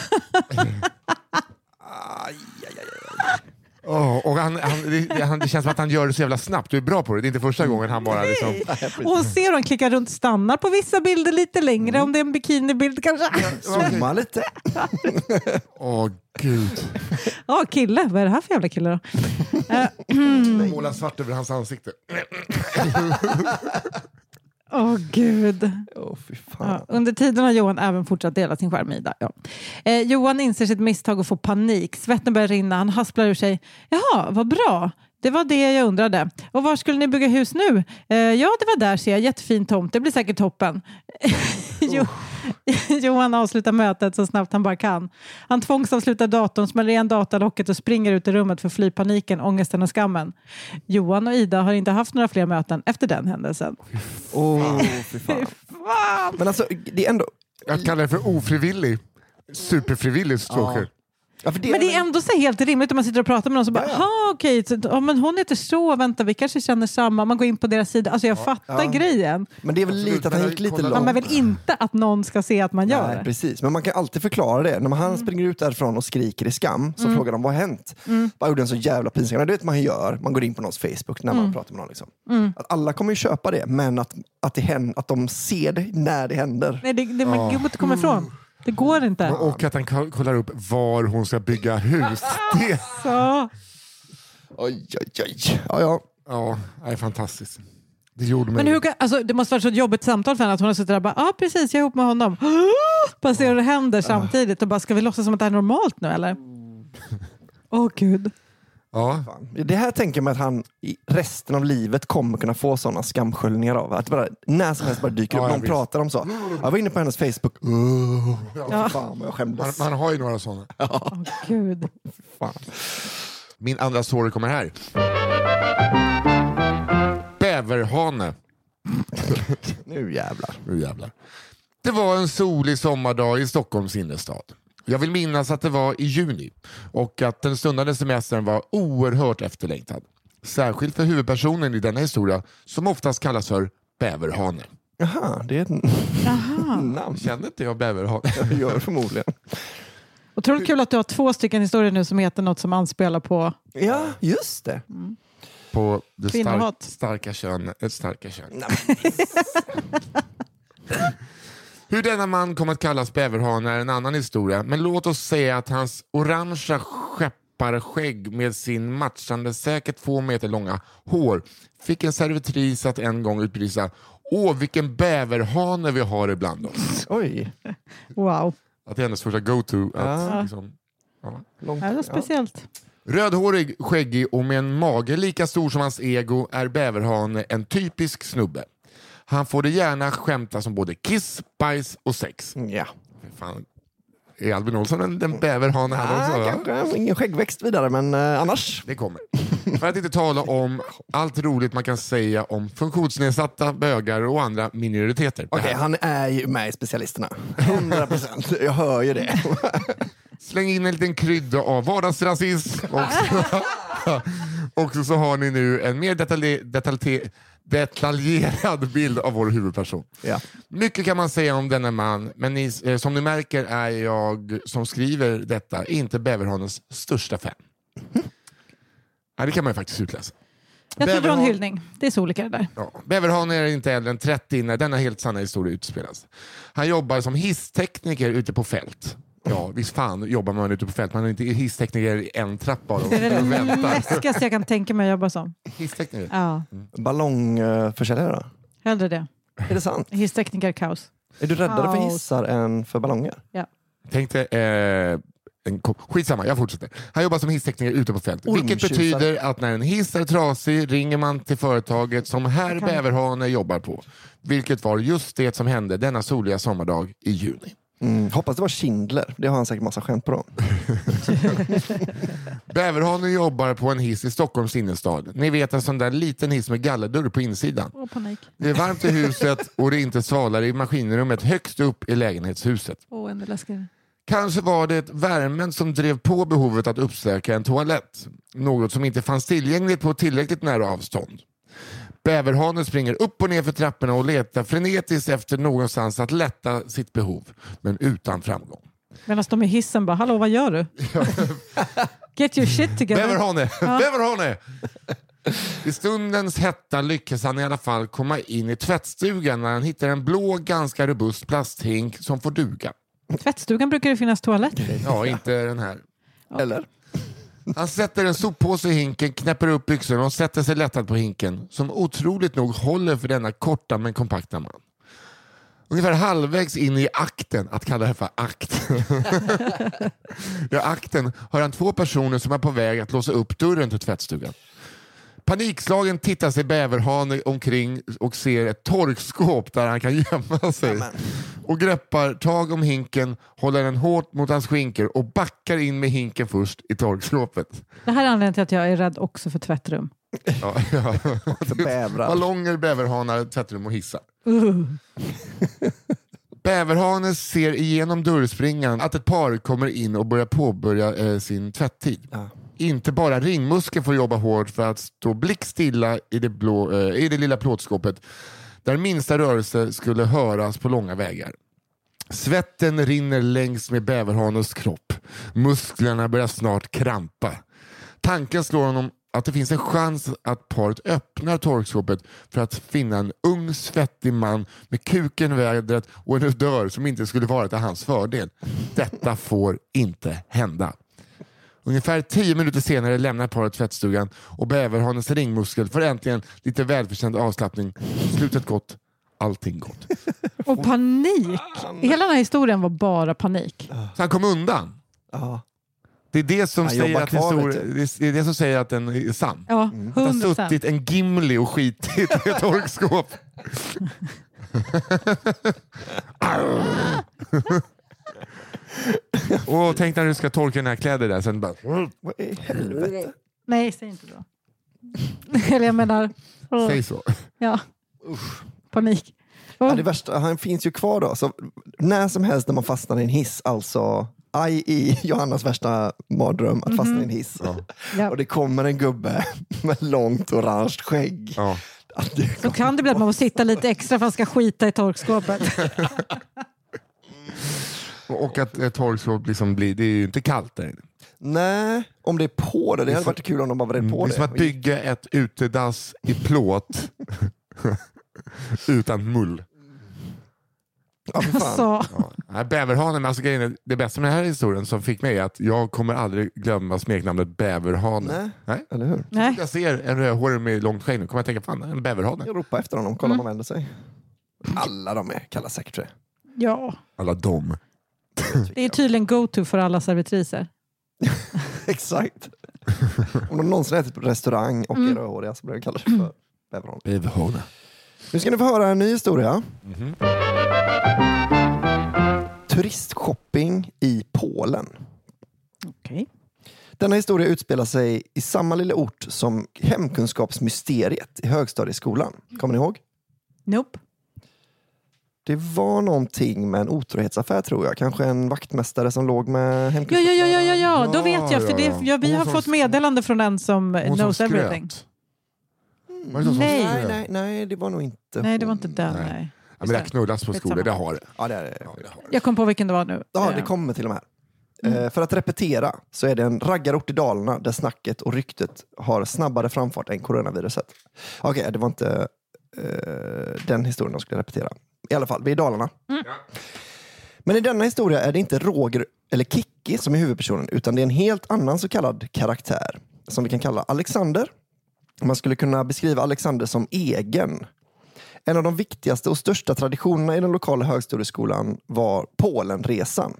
Aj, aj, aj.
Åh, och han, han, det, han, det känns som att han gör det så jävla snabbt. Du är bra på det. Det är inte första gången han bara liksom...
Och hon ser han klickar runt, stannar på vissa bilder lite längre om det är en bikinibild kanske.
Zooma lite.
Åh gud.
Ja, kille. Vad är det här för jävla kille då? Eh,
Måla svart över hans ansikte.
Åh gud.
Åh, fy fan.
Ja, under tiden har Johan även fortsatt dela sin skärm med Ida. Ja. Eh, Johan inser sitt misstag och får panik. Svetten börjar rinna. Han hasplar ur sig. Jaha, vad bra. Det var det jag undrade. Och var skulle ni bygga hus nu? Eh, ja, det var där ser jag. Jättefin tomt. Det blir säkert toppen. jo. Johan avslutar mötet så snabbt han bara kan. Han tvångsavslutar datorn, smäller igen datalocket och springer ut i rummet för att fly paniken, ångesten och skammen. Johan och Ida har inte haft några fler möten efter den händelsen.
Åh, fy fan.
Fan!
Men alltså, det är ändå...
Jag kallar det för ofrivillig. Superfrivillig stalker.
Ja, det
Men det är ändå så helt rimligt om man sitter och pratar med någon som bara,
Ja, ja.
ja okej, så- ja, men hon heter så, vänta vi kanske känner samma, man går in på deras sida. Alltså jag fattar
Ja.
grejen.
Men det är väl
Absolut,
lite att han gick lite
Ja,
långt.
man vill inte att någon ska se att man gör det.
precis. Men man kan alltid förklara det. När man, han springer ut därifrån och skriker i skam så frågar de vad har hänt? Bara gjorde en så jävla pinsam Det vet man gör. Man går in på någons Facebook när man pratar med någon. Liksom. Att alla kommer ju köpa det, men att, att, det händer, att de ser det när det händer.
Nej, det, det, man går inte komma ifrån. Det går inte.
Och att han ko- kollar upp var hon ska bygga hus. Det,
Så.
Oj, oj, oj. Ja, ja.
ja, det är fantastiskt. Det gjorde mig...
Men hur alltså, det måste varit så ett jobbigt samtal för henne att hon har suttit där och bara, ja ah, precis, jag är ihop med honom. Bara ser hur det händer samtidigt och bara, ska vi låtsas som att det här är normalt nu eller? Åh gud.
Ja.
Fan. Det här tänker man att han i resten av livet kommer kunna få sådana skamsköljningar av. Att bara, när som helst bara dyker
Ja,
upp.
ja,
Någon
visst.
pratar om så. Jag var inne på hennes Facebook. Oh,
Ja.
Fan vad jag
Man,
skämdes.
man har ju några sådana.
Åh gud.
Fan.
Min andra story kommer här. Bäverhane.
Nu jävlar.
Nu jävlar. Det var en solig sommardag i Stockholms innerstad. Jag vill minnas att det var i juni och att den stundande semestern var oerhört efterlängtad. Särskilt för huvudpersonen i denna historia som oftast kallas för Bäverhane.
Jaha, det är ett namn.
Känner inte jag bäverhane?
Det gör det förmodligen.
Otroligt kul att du har två stycken historier nu som heter något som anspelar på...
Ja, just det.
På det stark, starka kön. Ett starka kön. Hur denna man kom att kallas bäverhane är en annan historia, men låt oss säga att hans orangea skepparskägg med sin matchande, säkert två meter långa hår fick en servitris att en gång utbrista Åh, vilken bäverhane vi har ibland oss.
Oj.
Wow,
Att det är hennes första go-to. Att,
Ja.
liksom, ja.
Långt.
det var speciellt.
Rödhårig, skäggig och med en mage lika stor som hans ego är bäverhane en typisk snubbe. Han får det gärna skämta som både kiss, bajs och sex.
Ja.
Fan. Är Albin Olsson en, en bäverhane han också?
Kanske ingen skäggväxt vidare, men eh, annars.
Det kommer. För att inte tala om allt roligt man kan säga om funktionsnedsatta, bögar och andra minoriteter.
Okej, han är ju med i specialisterna. 100 procent. Jag hör ju det.
Släng in en liten krydda av vardagsrasism. Och så, och så har ni nu en mer detalje, detalje, detaljerad bild av vår huvudperson.
Ja.
Mycket kan man säga om denna man, men ni, eh, som ni märker är jag som skriver detta inte bäverhanens största fan. Ja, det kan man ju faktiskt utläsa.
Jag tror du har en
Bäverhan-
hyllning. Det är så olika det där.
Ja. Bäverhane är inte äldre än 30 när denna helt sanna historia utspelas. Han jobbar som hisstekniker ute på fält. Ja, visst fan jobbar man ute på fält. Man är inte hisstekniker i en trapp bara och
Det är det läskigaste jag kan tänka mig att jobba som.
Hisstekniker.
Ja,
Ballongförsäljare då?
hellre det.
Är det sant?
Hisstekniker kaos.
Är du räddare för
Kaos.
hissar än för ballonger?
Tänk dig, eh, en skitsamma, jag fortsätter. Han jobbar som hisstekniker ute på fält. Vilket betyder att när en hiss är trasig ringer man till företaget som herr Bäverhane jobbar på. Vilket var just det som hände denna soliga sommardag i juni.
Mm, hoppas det var Schindler. Det har han säkert massa skämt på då.
Bäverhane jobbar på en hiss i Stockholms innerstad. Ni vet en sån där liten hiss med gallerdörr på insidan.
Åh, panik.
Det är varmt i huset och det är inte svalare i maskinrummet högst upp i lägenhetshuset.
Åh, ännu läskigare.
Kanske var det värmen som drev på behovet att uppsöka en toalett. Något som inte fanns tillgängligt på tillräckligt nära avstånd. Bäverhanen springer upp och ner för trapporna och letar frenetiskt efter någonstans att lätta sitt behov, men utan framgång.
Medan de i hissen bara, hallå vad gör du? Get your shit together.
Bäverhane! Bäverhane! I stundens hetta lyckas han i alla fall komma in i tvättstugan när han hittar en blå, ganska robust plasthink som får duga.
I tvättstugan brukar det finnas toalett.
Ja, inte den här.
Eller?
Han sätter en soppåse i hinken, knäpper upp byxorna och sätter sig lättad på hinken som otroligt nog håller för denna korta men kompakta man. Ungefär halvvägs in i akten, att kalla det för akt, ja, akten har han två personer som är på väg att låsa upp dörren till tvättstugan. Panikslagen tittar sig bäverhane omkring och ser ett torkskåp där han kan gömma sig. Och greppar tag om hinken, håller den hårt mot hans skinkor och backar in med hinken först i torkskåpet.
Det här är anledningen till att jag är rädd också för tvättrum.
Ja, ja. Ballonger, bäverhanar, tvättrum och hissar.
Uh.
Bäverhane ser igenom dörrspringan att ett par kommer in och börjar påbörja eh, sin tvätttid.
Ja.
Inte bara ringmuskeln får jobba hårt för att stå blickstilla i det, blå, eh, i det lilla plåtskåpet där minsta rörelse skulle höras på långa vägar. Svetten rinner längs med bäverhanens kropp. Musklerna börjar snart krampa. Tanken slår honom att det finns en chans att paret öppnar torkskåpet för att finna en ung svettig man med kuken i vädret och en dörr som inte skulle vara till hans fördel. Detta får inte hända. Ungefär tio minuter senare lämnar paret tvättstugan och bäverhanens ringmuskel får äntligen lite välförtjänt avslappning. Slutet gott, allting gott.
Och panik! Hela den här historien var bara panik.
Så han kom undan.
Ja.
Det är det som,
Han
säger
jobbar
att,
kvar,
histori- det är det som säger att den är sann.
Ja,
Det har
100
suttit en Gimli och skitit i ett torkskåp. och tänk när du ska torka dina kläder där sen bara...
Vad i helvete?
Nej, säg inte så. Eller jag menar... åh,
Säg så.
Ja. Panik. Åh,
Ja, det värsta, han finns ju kvar då. Så när som helst när man fastnar i en hiss, alltså aj i Johannas värsta mardröm att fastna i en hiss.
Ja.
Och det kommer en gubbe med långt orange skägg.
Ja.
Att det-
Så kan det bli att man får sitta lite extra för att man ska skita i torkskåpet.
Och att ett torkskåp liksom blir, det är ju inte kallt där inne.
Nej, om det är på det. Det hade varit kul om de bara var på
Det är
det.
som att bygga ett utedass i plåt utan mull.
Ja, för fan.
Alltså,
Ja. Nej, Bäverhanen, alltså grejen är, det bästa med den här historien som fick mig är att jag kommer aldrig glömma smeknamnet bäverhanen.
Nej. Eller hur?
nej.
Jag ser en rödhårig med långt skägg nu kommer jag tänka, fan en bäverhane.
Jag ropar efter honom, kolla om han vänder sig. Alla de är kallas säkert det.
Ja,
Alla dem.
Det är tydligen go-to för alla servitriser.
Exakt. Om de någonsin ätit på restaurang och är rödhåriga så brukar de kalla det för bäverhane.
Bäverhane.
Nu ska ni få höra en ny historia. Turistshopping i Polen.
Okej.
Denna historia utspelar sig i samma lilla ort som hemkunskapsmysteriet i högstadieskolan. Kommer ni ihåg?
Nope.
Det var någonting med en otrohetsaffär tror jag. Kanske en vaktmästare som låg med
Ja,
hemkunskap.
ja, ja, ja, ja, ja, då vet jag. För det,
ja.
vi har fått meddelande från den som knows everything. Nej.
Nej, nej, nej, det var nog inte
Nej, det var inte den.
Nej.
Nej.
Ja, men det har knullats på skolor, det har det.
Ja, det är det.
Ja, det, har det.
Jag kom på vilken det var nu.
Ja, det kommer till och med. Eh, för att repetera så är det en raggarort i Dalarna där snacket och ryktet har snabbare framfart än coronaviruset. Okej, det var inte eh, den historien jag skulle repetera. I alla fall, vi är i Dalarna. Men i denna historia är det inte Roger eller Kikki som är huvudpersonen utan det är en helt annan så kallad karaktär som vi kan kalla Alexander. Man skulle kunna beskriva Alexander som egen. En av de viktigaste och största traditionerna i den lokala högstadieskolan var Polenresan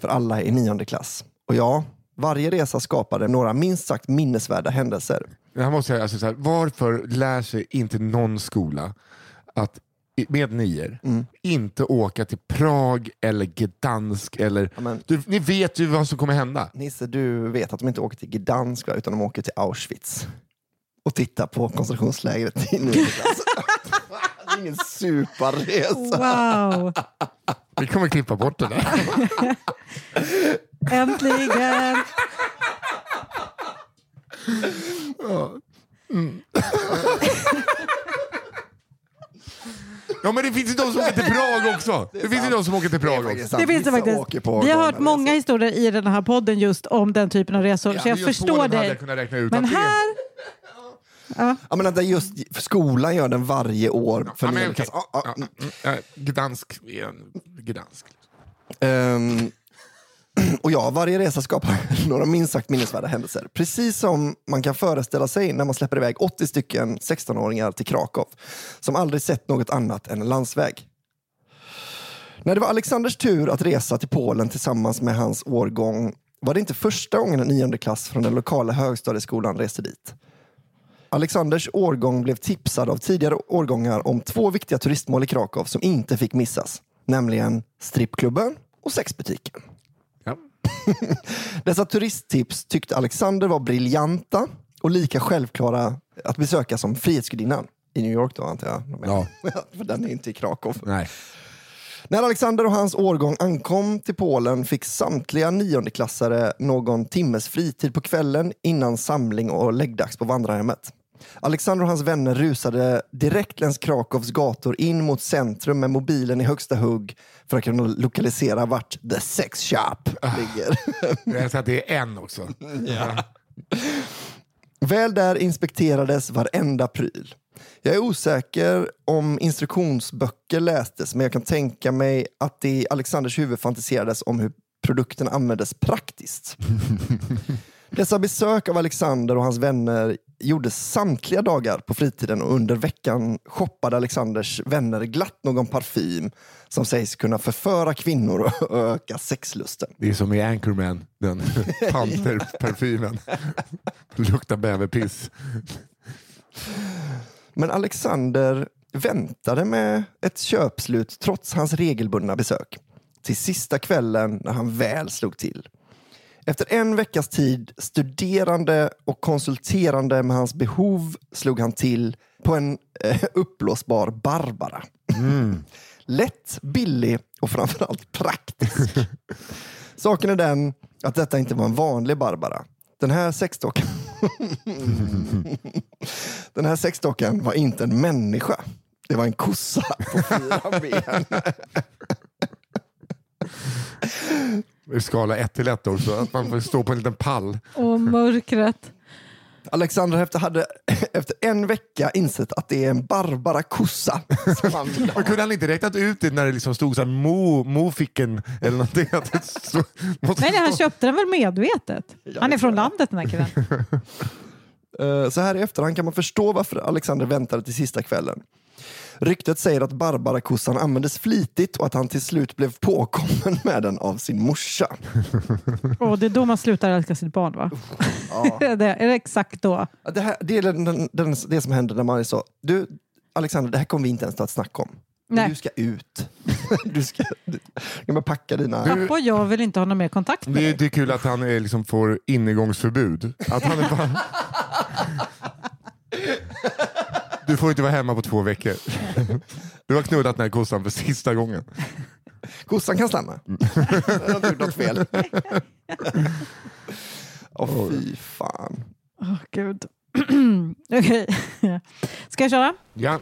för alla i nionde klass. Och ja, varje resa skapade några minst sagt minnesvärda händelser.
Jag måste säga, alltså, så här, varför lär sig inte någon skola att med nior
Mm.
inte åka till Prag eller Gdansk? Eller,
Ja, men-
du, ni vet ju vad som kommer hända.
Nisse, du vet att de inte åker till Gdansk utan de åker till Auschwitz och tittar på koncentrationslägret i nionde klass. Det är ingen superresa.
Wow!
Vi kommer klippa bort det där.
Äntligen!
Ja men det finns ju de som åker till Prag också. Det, finns ju de som åker till Prag också.
Det finns det faktiskt. Vi har hört många historier i den här podden just om den typen av resor, så jag förstår dig.
jag
Men här...
Ja, men att just för skolan gör den varje år. För
Ja, men
nionde
okej.
klass. Ja, ja,
Ja, ja, Gdansk är en Gdansk.
Ehm, och ja, varje resa skapar några minst sagt minnesvärda händelser. Precis som man kan föreställa sig när man släpper iväg 80 stycken 16-åringar till Krakow som aldrig sett något annat än en landsväg. När det var Alexanders tur att resa till Polen tillsammans med hans årgång var det inte första gången en nionde klass från den lokala högstadieskolan reste dit. Alexanders årgång blev tipsad av tidigare årgångar om två viktiga turistmål i Krakow som inte fick missas. Nämligen strippklubben och sexbutiken. Dessa turisttips tyckte Alexander var briljanta och lika självklara att besöka som Frihetsgudinnan i New York då antar jag.
Ja.
För den är inte i Krakow.
Nej.
När Alexander och hans årgång ankom till Polen fick samtliga niondeklassare någon timmes fritid på kvällen innan samling och läggdags på vandrarhemmet. Alexander och hans vänner rusade direkt längs Krakows gator in mot centrum med mobilen i högsta hugg för att kunna lokalisera vart The Sex Shop ligger.
Jag säger att det är en också.
Väl där inspekterades varenda pryl. Jag är osäker om instruktionsböcker lästes, men jag kan tänka mig att det i Alexanders huvud fantiserades om hur produkten användes praktiskt. Dessa besök av Alexander och hans vänner gjordes samtliga dagar på fritiden och under veckan shoppade Alexanders vänner glatt någon parfym som sägs kunna förföra kvinnor och öka sexlusten.
Det är som i Anchorman, den panterparfymen. Luktar bäverpiss.
Men Alexander väntade med ett köpslut trots hans regelbundna besök. Till sista kvällen när han väl slog till. Efter en veckas tid studerande och konsulterande med hans behov slog han till på en eh, uppblåsbar Barbara. Lätt, billig och framförallt praktisk. Saken är den att detta inte var en vanlig Barbara. Den här sexdock- Den här sexdockan var inte en människa. Det var en kossa på fyra ben.
I skala 1 till 1 också, att man får stå på en liten pall.
Och mörkret.
Alexander efter hade efter en vecka insett att det är en Barbara kossa.
Men kunde han inte räknat ut det när det liksom stod så här mo, moficken eller någonting? Att det stod,
Nej, han köpte den väl medvetet. Han är från landet den här killen.
Eh, Så här i efterhand kan man förstå varför Alexander väntade till sista kvällen. Ryktet säger att Barbara-kossan användes flitigt och att han till slut blev påkommen med den av sin morsa.
Och det är då man slutar älska sitt barn va? är, det, är det exakt då?
Det, här, det är den, den, den, det som händer när man är så, du Alexander, det här kommer vi inte ens ta ett snack om.
Nej.
Du ska ut. Du ska, du, ska bara packa dina...
Pappa och jag vill inte ha någon mer kontakt med
Det, är-
dig.
det är kul att han är, liksom får innegångsförbud. Att han är bara... Du får inte vara hemma på två veckor. Du har knullat den här kossan för sista gången.
Kossan kan stanna. Jag har inte gjort något fel. Åh fy fan.
Åh, Gud. Okej. Ska jag köra?
Ja.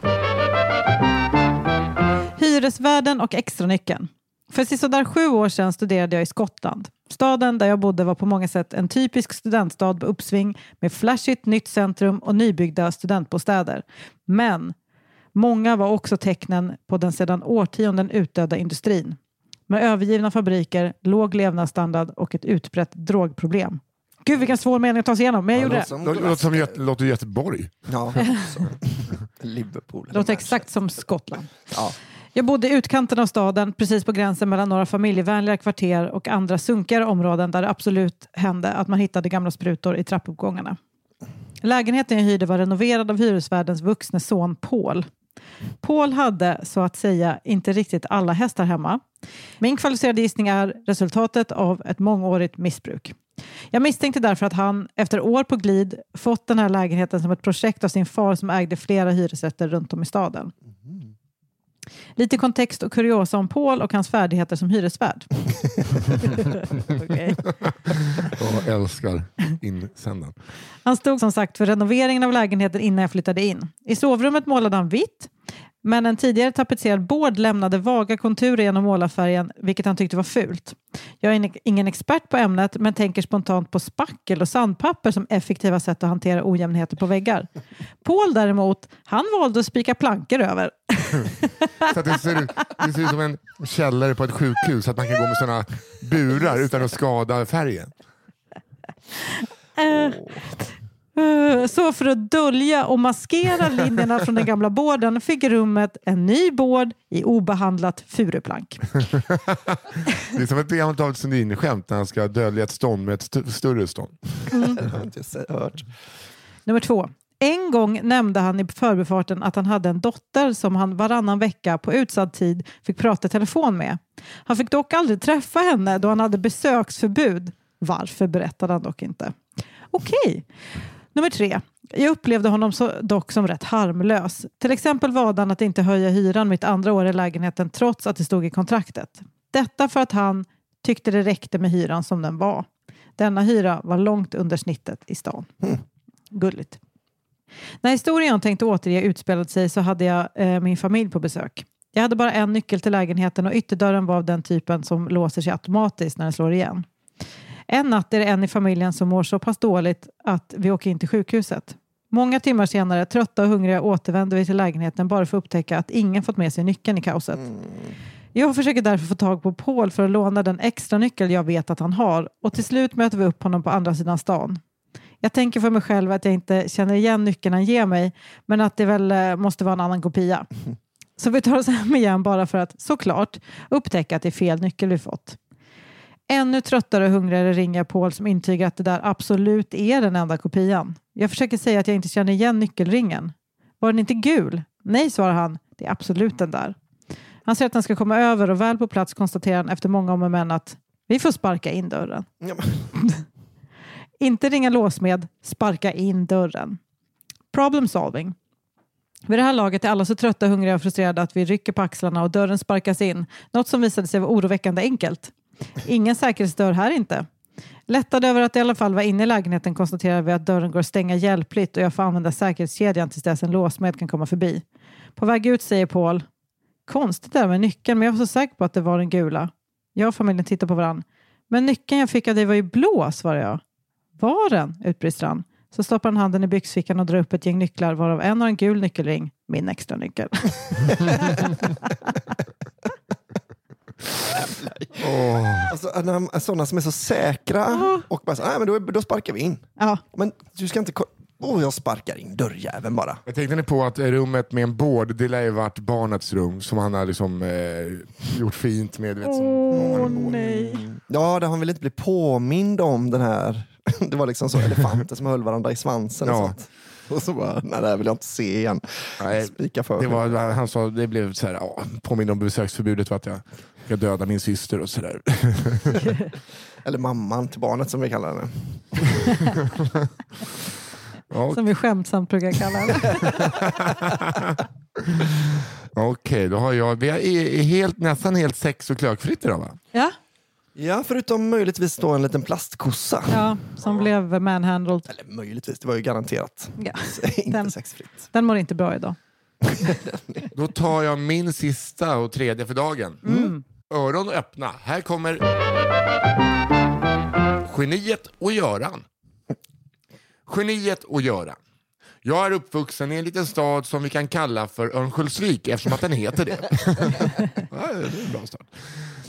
Hyresvärden och extranyckeln. För sisådär sju år sedan studerade jag i Skottland. Staden där jag bodde var på många sätt en typisk studentstad på uppsving med flashigt nytt centrum och nybyggda studentbostäder. Men många var också tecknen på den sedan årtionden utdöda industrin. Med övergivna fabriker, låg levnadsstandard och ett utbrett drogproblem. Gud vilken svår mening att ta sig igenom, men jag gjorde det.
Som
Det låter som Göte- låter Göteborg.
Ja. Liverpool.
Låter exakt som Skottland.
Ja.
Jag bodde i utkanten av staden, precis på gränsen mellan några familjevänliga kvarter och andra sunkigare områden där det absolut hände att man hittade gamla sprutor i trappuppgångarna. Lägenheten jag hyrde var renoverad av hyresvärdens vuxne son Paul. Paul hade, så att säga, inte riktigt alla hästar hemma. Min kvalificerade gissning är resultatet av ett mångårigt missbruk. Jag misstänkte därför att han, efter år på glid, fått den här lägenheten som ett projekt av sin far som ägde flera hyresrätter runt om i staden. Lite kontext och kuriosa om Paul och hans färdigheter som hyresvärd. Okej.
Jag älskar insändaren.
Han stod som sagt för renoveringen av lägenheten innan jag flyttade in. I sovrummet målade han vitt, men en tidigare tapetserad bård lämnade vaga konturer genom målarfärgen, vilket han tyckte var fult. Jag är in- ingen expert på ämnet, men tänker spontant på spackel och sandpapper som effektiva sätt att hantera ojämnheter på väggar. Paul däremot, han valde att spika plankor över.
Så det, ser ut, det ser ut som en källare på ett sjukhus, så att man kan gå med sådana burar utan att skada färgen.
Eh, Så för att dölja och maskera linjerna från den gamla bården fick rummet en ny bård i obehandlat furuplank.
Det är som ett gammalt David Sundin-skämt när han ska dölja ett stånd med ett st- större stånd.
Hört.
Nummer två. En gång nämnde han i förbifarten att han hade en dotter som han varannan vecka på utsatt tid fick prata i telefon med. Han fick dock aldrig träffa henne då han hade besöksförbud. Varför berättade han dock inte. Okej. Nummer tre. Jag upplevde honom så, dock som rätt harmlös. Till exempel valde han att inte höja hyran mitt andra år i lägenheten trots att det stod i kontraktet. Detta för att han tyckte det räckte med hyran som den var. Denna hyra var långt under snittet i stan. Gulligt. När historien jag tänkte återge utspelade sig så hade jag eh, min familj på besök. Jag hade bara en nyckel till lägenheten och ytterdörren var av den typen som låser sig automatiskt när den slår igen. En natt är det en i familjen som mår så pass dåligt att vi åker in till sjukhuset. Många timmar senare, trötta och hungriga, återvänder vi till lägenheten bara för att upptäcka att ingen fått med sig nyckeln i kaoset. Jag försöker därför få tag på Paul för att låna den extra nyckel jag vet att han har och till slut möter vi upp honom på andra sidan stan. Jag tänker för mig själv att jag inte känner igen nyckeln han ger mig men att det väl eh, måste vara en annan kopia. Så vi tar oss hem igen bara för att såklart upptäcka att det är fel nyckel vi fått. Ännu tröttare och hungrigare ringer jag Paul som intygar att det där absolut är den enda kopian. Jag försöker säga att jag inte känner igen nyckelringen. Var den inte gul? Nej, svarar han. Det är absolut den där. Han säger att han ska komma över och väl på plats konstaterar han efter många om och men att vi får sparka in dörren.
Ja,
Inte ringa låsmed, sparka in dörren. Problem solving. Vid det här laget är alla så trötta, hungriga och frustrerade att vi rycker på axlarna och dörren sparkas in. Något som visade sig vara oroväckande enkelt. Ingen säkerhetsdörr här inte. Lättade över att i alla fall vara inne i lägenheten konstaterar vi att dörren går att stänga hjälpligt och jag får använda säkerhetskedjan tills dess en låsmed kan komma förbi. På väg ut säger Paul Konstigt det där med nyckeln, men jag var så säker på att det var den gula. Jag och familjen tittar på varann. Men nyckeln jag fick av dig var ju blå, svarar jag. Var den? utbrister han. Så stoppar han handen i byxfickan och drar upp ett gäng nycklar varav en har en gul nyckelring, min extra nyckel.
Alltså, när de- sådana som är så säkra och bara så, nej men då, då sparkar vi in.
ja,
Men du ska inte... Åh, jag sparkar in dörrjäveln bara.
Jag tänkte ni på att rummet med en bård, det lär ju varit barnets rum som han har liksom, eh, gjort fint med.
Åh nej.
Ja, det har han väl inte blivit påmind om den här... Det var liksom så elefanter som höll varandra i svansen och
Ja.
sånt. Och så bara, nej det här vill jag inte se igen.
Nej,
Spika för.
det var, han sa, det blev så här, ja, påminner om besöksförbudet för att jag ska döda min syster och sådär.
Eller mamman till barnet som vi kallar henne.
Ja,
Som vi skämtsamt brukar kalla det.
Okej, då har jag, vi är är helt, nästan helt sex och klökfritt idag va?
Ja,
Ja, förutom möjligtvis då en liten plastkossa.
ja, som blev manhandled.
Eller möjligtvis, det var ju garanterat
Ja.
inte
Den-
sexfritt.
Den mår inte bra idag.
Då tar jag min sista och tredje för dagen.
Mm.
Öron öppna. Här kommer Geniet och Göran. Geniet och Göran. Jag är uppvuxen i en liten stad som vi kan kalla för Örnsköldsvik eftersom att den heter det. ja, det är en bra stad.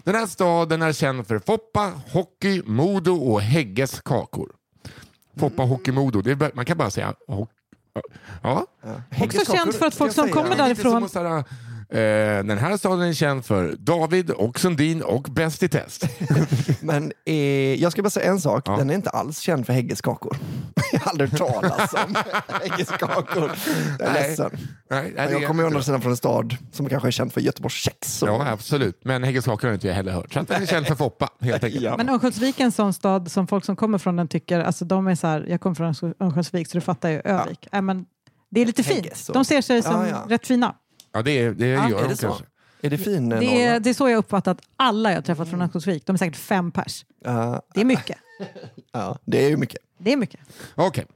Den här staden är känd för Foppa, hockey, Modo och Hägges kakor. Foppa, hockey, Modo. Det är, man kan bara säga hockey. Ja.
Också känt för att folk som kommer
Ja, lite som
därifrån
den här staden är känd för David och Sundin och Bäst i test.
Men eh, jag ska bara säga en sak,
Ja.
den är inte alls känd för häggeskakor. jag har aldrig talas om häggeskakor. Jag är
Nej.
ledsen.
Nej, nej,
jag kommer ju andra sidan från en stad som kanske är känd för Göteborgs kex. så-
Ja, absolut. Men Hägges kakor har inte jag heller hört. Så den är känd för Foppa, helt enkelt.
Ja.
Men Örnsköldsvik är en sån stad som folk som kommer från den tycker, alltså de är så här, jag kommer från Örnskö- Örnsköldsvik så du fattar ju Övik. Äh, men det är lite fint.
Hägges
De ser sig som
Ja, ja.
rätt fina.
Ja, det, är- det
Ja,
gör
är
de
det så?
kanske.
Är det fin eh,
Det är, det är så jag uppfattat alla jag träffat från Örnsköldsvik. De är säkert fem pers.
Ja,
Det är mycket.
ja, det är ju mycket.
Det är mycket.
Okej.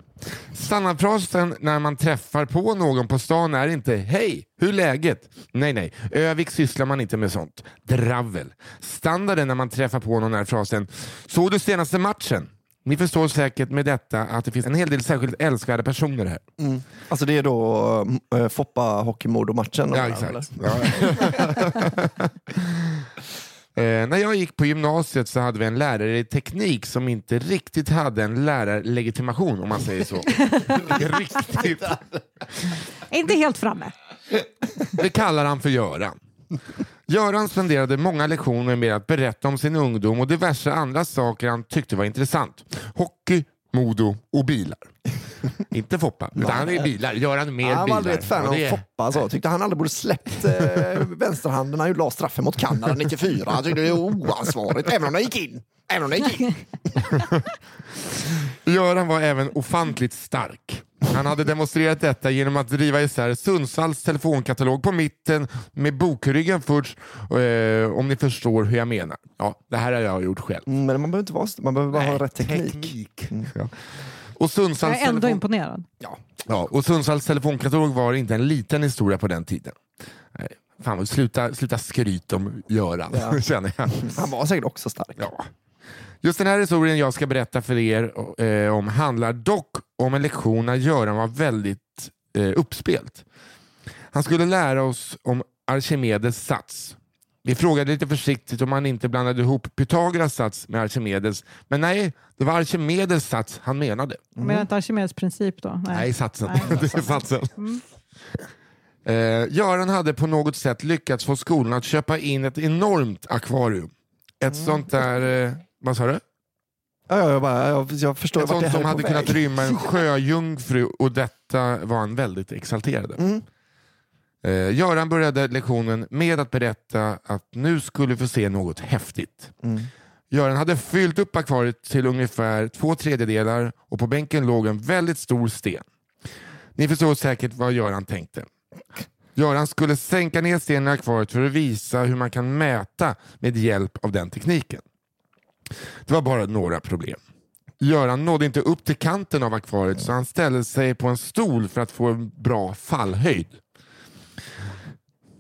Standardfrasen när man träffar på någon på stan är inte Hej, hur läget? Nej, nej. Övik sysslar man inte med sånt. Dravel. Standarden när man träffar på någon är frasen Såg du senaste matchen? Ni förstår säkert med detta att det finns en hel del särskilt älskvärda personer här.
Alltså det är då äh, Foppa Hockeymodo-matchen.
Ja, exakt. Ja. Eh, när jag gick på gymnasiet så hade vi en lärare i teknik som inte riktigt hade en lärarlegitimation om man säger så. riktigt.
Inte helt framme.
Det kallar han för Göran. Göran spenderade många lektioner med att berätta om sin ungdom och diverse andra saker han tyckte var intressant. Hockey, Modo och bilar. Inte Foppa, utan han är bilar. Göran mer
Han var
bilar.
aldrig ett fan av
det
Foppa. Så. Tyckte han aldrig borde släppt eh, vänsterhanden när han la straffen mot Kanada 94. Han tyckte det var oansvarigt, även om den gick in. Även om den gick in.
Göran var även ofantligt stark. Han hade demonstrerat detta genom att driva isär Sundsvalls telefonkatalog på mitten med bokryggen först, eh, om ni förstår hur jag menar. Ja, det här har jag gjort själv.
Mm, Men man behöver inte vara man behöver bara ha rätt teknik.
Ja. Och
Jag
Sundsvalls,
är ändå
telefon...
imponerad.
Ja.
ja, och Sundsvalls telefonkatalog var inte en liten historia på den tiden. Nej, Fan, sluta, sluta skryt om Göran,
Ja.
känner jag.
Han var säkert också stark.
Ja. Just den här historien jag ska berätta för er eh, om handlar dock om en lektion när Göran var väldigt eh, uppspelt. Han skulle lära oss om Archimedes sats. Vi frågade lite försiktigt om han inte blandade ihop Pythagoras sats med Archimedes, men nej, det var Archimedes sats han menade.
Mm. Men inte Archimedes princip då?
Nej, satsen.
Nej.
det är satsen.
Mm.
Eh, Göran hade på något sätt lyckats få skolan att köpa in ett enormt akvarium. Ett
Mm.
sånt där, eh, vad sa du?
Ja, ja, jag, bara, jag, jag förstår
Ett
vart det
sånt
här
som
är på
hade
väg.
kunnat rymma en sjöjungfru och detta var han väldigt exalterad över.
Mm.
Eh, Göran började lektionen med att berätta att nu skulle vi få se något häftigt.
Mm.
Göran hade fyllt upp akvariet till ungefär två tredjedelar och på bänken låg en väldigt stor sten. Ni förstår säkert vad Göran tänkte. Göran skulle sänka ner stenen i akvariet för att visa hur man kan mäta med hjälp av den tekniken. Det var bara några problem. Göran nådde inte upp till kanten av akvariet så han ställde sig på en stol för att få en bra fallhöjd.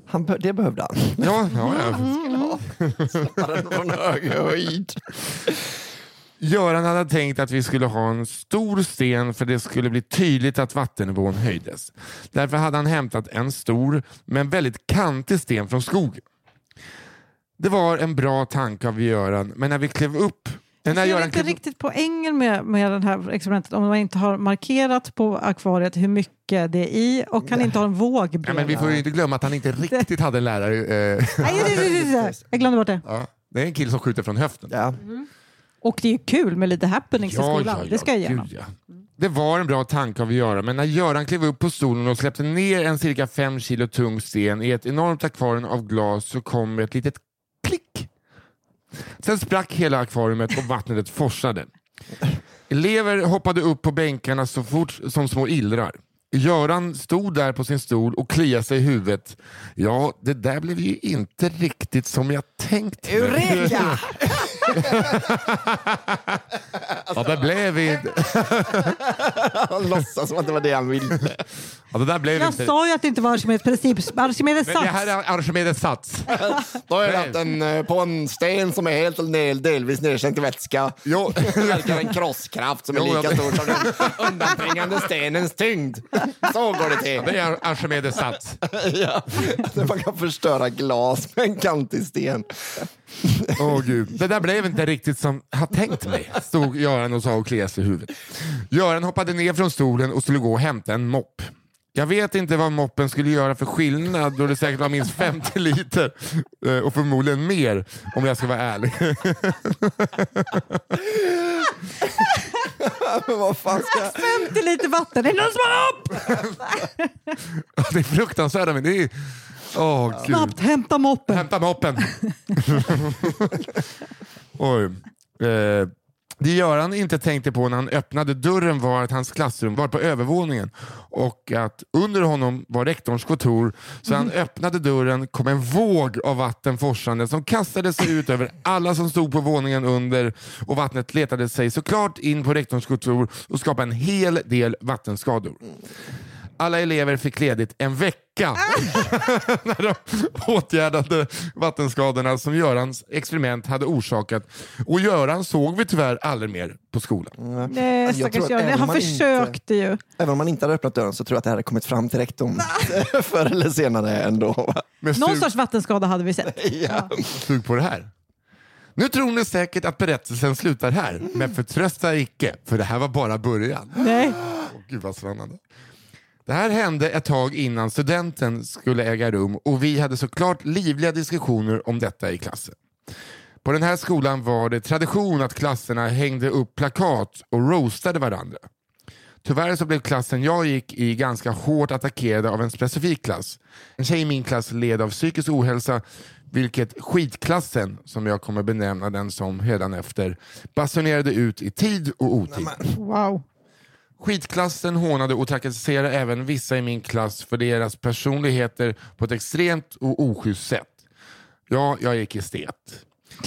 Han, be- det behövde han.
Ja, ja, ja.
Släppa den från hög höjd.
Göran hade tänkt att vi skulle ha en stor sten för det skulle bli tydligt att vattennivån höjdes. Därför hade han hämtat en stor men väldigt kantig sten från skogen. Det var en bra tanke av Göran, men när vi klev upp...
Jag ser inte riktigt poängen med, med det här experimentet om man inte har markerat på akvariet hur mycket det är i och kan inte ha en våg
ja,
bredvid.
men vi får ju inte glömma att han inte riktigt hade en lärare. Eh,
Nej, nej, nej. Jag glömde bort det.
ja, det är en kille som skjuter från höften.
Ja.
Och det är ju kul med lite happenings i skolan. det ska jag ge honom.
gud, ja. Det var en bra tanke av Göran, men när Göran klev upp på stolen och släppte ner en cirka fem kilo tung sten i ett enormt akvarium av glas så kom ett litet. Sen sprack hela akvariet och vattnet forsade. Elever hoppade upp på bänkarna så fort som små illrar. Göran stod där på sin stol och kliade sig i huvudet. Ja, det där blev ju inte riktigt som jag tänkt mig.
Eureka!
Ja, det blev inte...
Han låtsas som att det var det han ville.
Ja, det där blev
Jag
inte...
sa ju att det inte var Archimedes princip. Archimedes
Men det här
sats.
är Archimedes sats.
Då är det att en, eh, på en sten som är helt eller del, delvis nedsänkt i vätska
Jo.
verkar en krosskraft som är
Jo,
lika
jag-
stor som den undanbringande stenens tyngd. Så går det till.
Det är Archimedes sats.
Ja. Att Man kan förstöra glas med en kantig sten.
Åh gud. Det där blev inte riktigt som jag tänkt mig, stod Göran och sa och kliade sig i huvudet. Göran hoppade ner från stolen och skulle gå och hämta en mopp. Jag vet inte vad moppen skulle göra för skillnad då det säkert var minst 50 liter eh, och förmodligen mer om jag ska vara ärlig.
Men vad fan ska jag...
50 liter vatten. Är det någon som har upp?
Det är fruktansvärt men det är... Åh gud.
Snabbt, hämta moppen.
Hämta moppen. Oj. Eh, det Göran inte tänkte på när han öppnade dörren var att hans klassrum var på övervåningen och att under honom var rektorns kontor. Så han öppnade dörren kom en våg av vatten forsande som kastade sig ut över alla som stod på våningen under och vattnet letade sig såklart in på rektorns kontor och skapade en hel del vattenskador. Alla elever fick ledigt en vecka när de åtgärdade vattenskadorna som Görans experiment hade orsakat. Och Göran såg vi tyvärr aldrig mer på skolan.
Nej,
Jag tror
stackars
att
Göran.
även om
Han
man
försökte ju.
Även om man inte hade öppnat dörren så tror jag att det hade kommit fram till rektorn förr eller senare ändå.
Men
Någon sorts vattenskada hade vi sett.
Ja.
sug på det här. Nu tror ni säkert att berättelsen slutar här, men förtrösta icke, för det här var bara början.
Nej.
Åh, Gud vad spännande. Det här hände ett tag innan studenten skulle äga rum och vi hade såklart livliga diskussioner om detta i klassen. På den här skolan var det tradition att klasserna hängde upp plakat och roastade varandra. Tyvärr så blev klassen jag gick i ganska hårt attackerade av en specifik klass. En tjej i min klass led av psykisk ohälsa vilket skitklassen, som jag kommer benämna den som hädanefter, basunerade ut i tid och otid.
Wow.
Skitklassen hånade och trakasserade även vissa i min klass för deras personligheter på ett extremt och oschysst sätt. Ja, jag gick estet.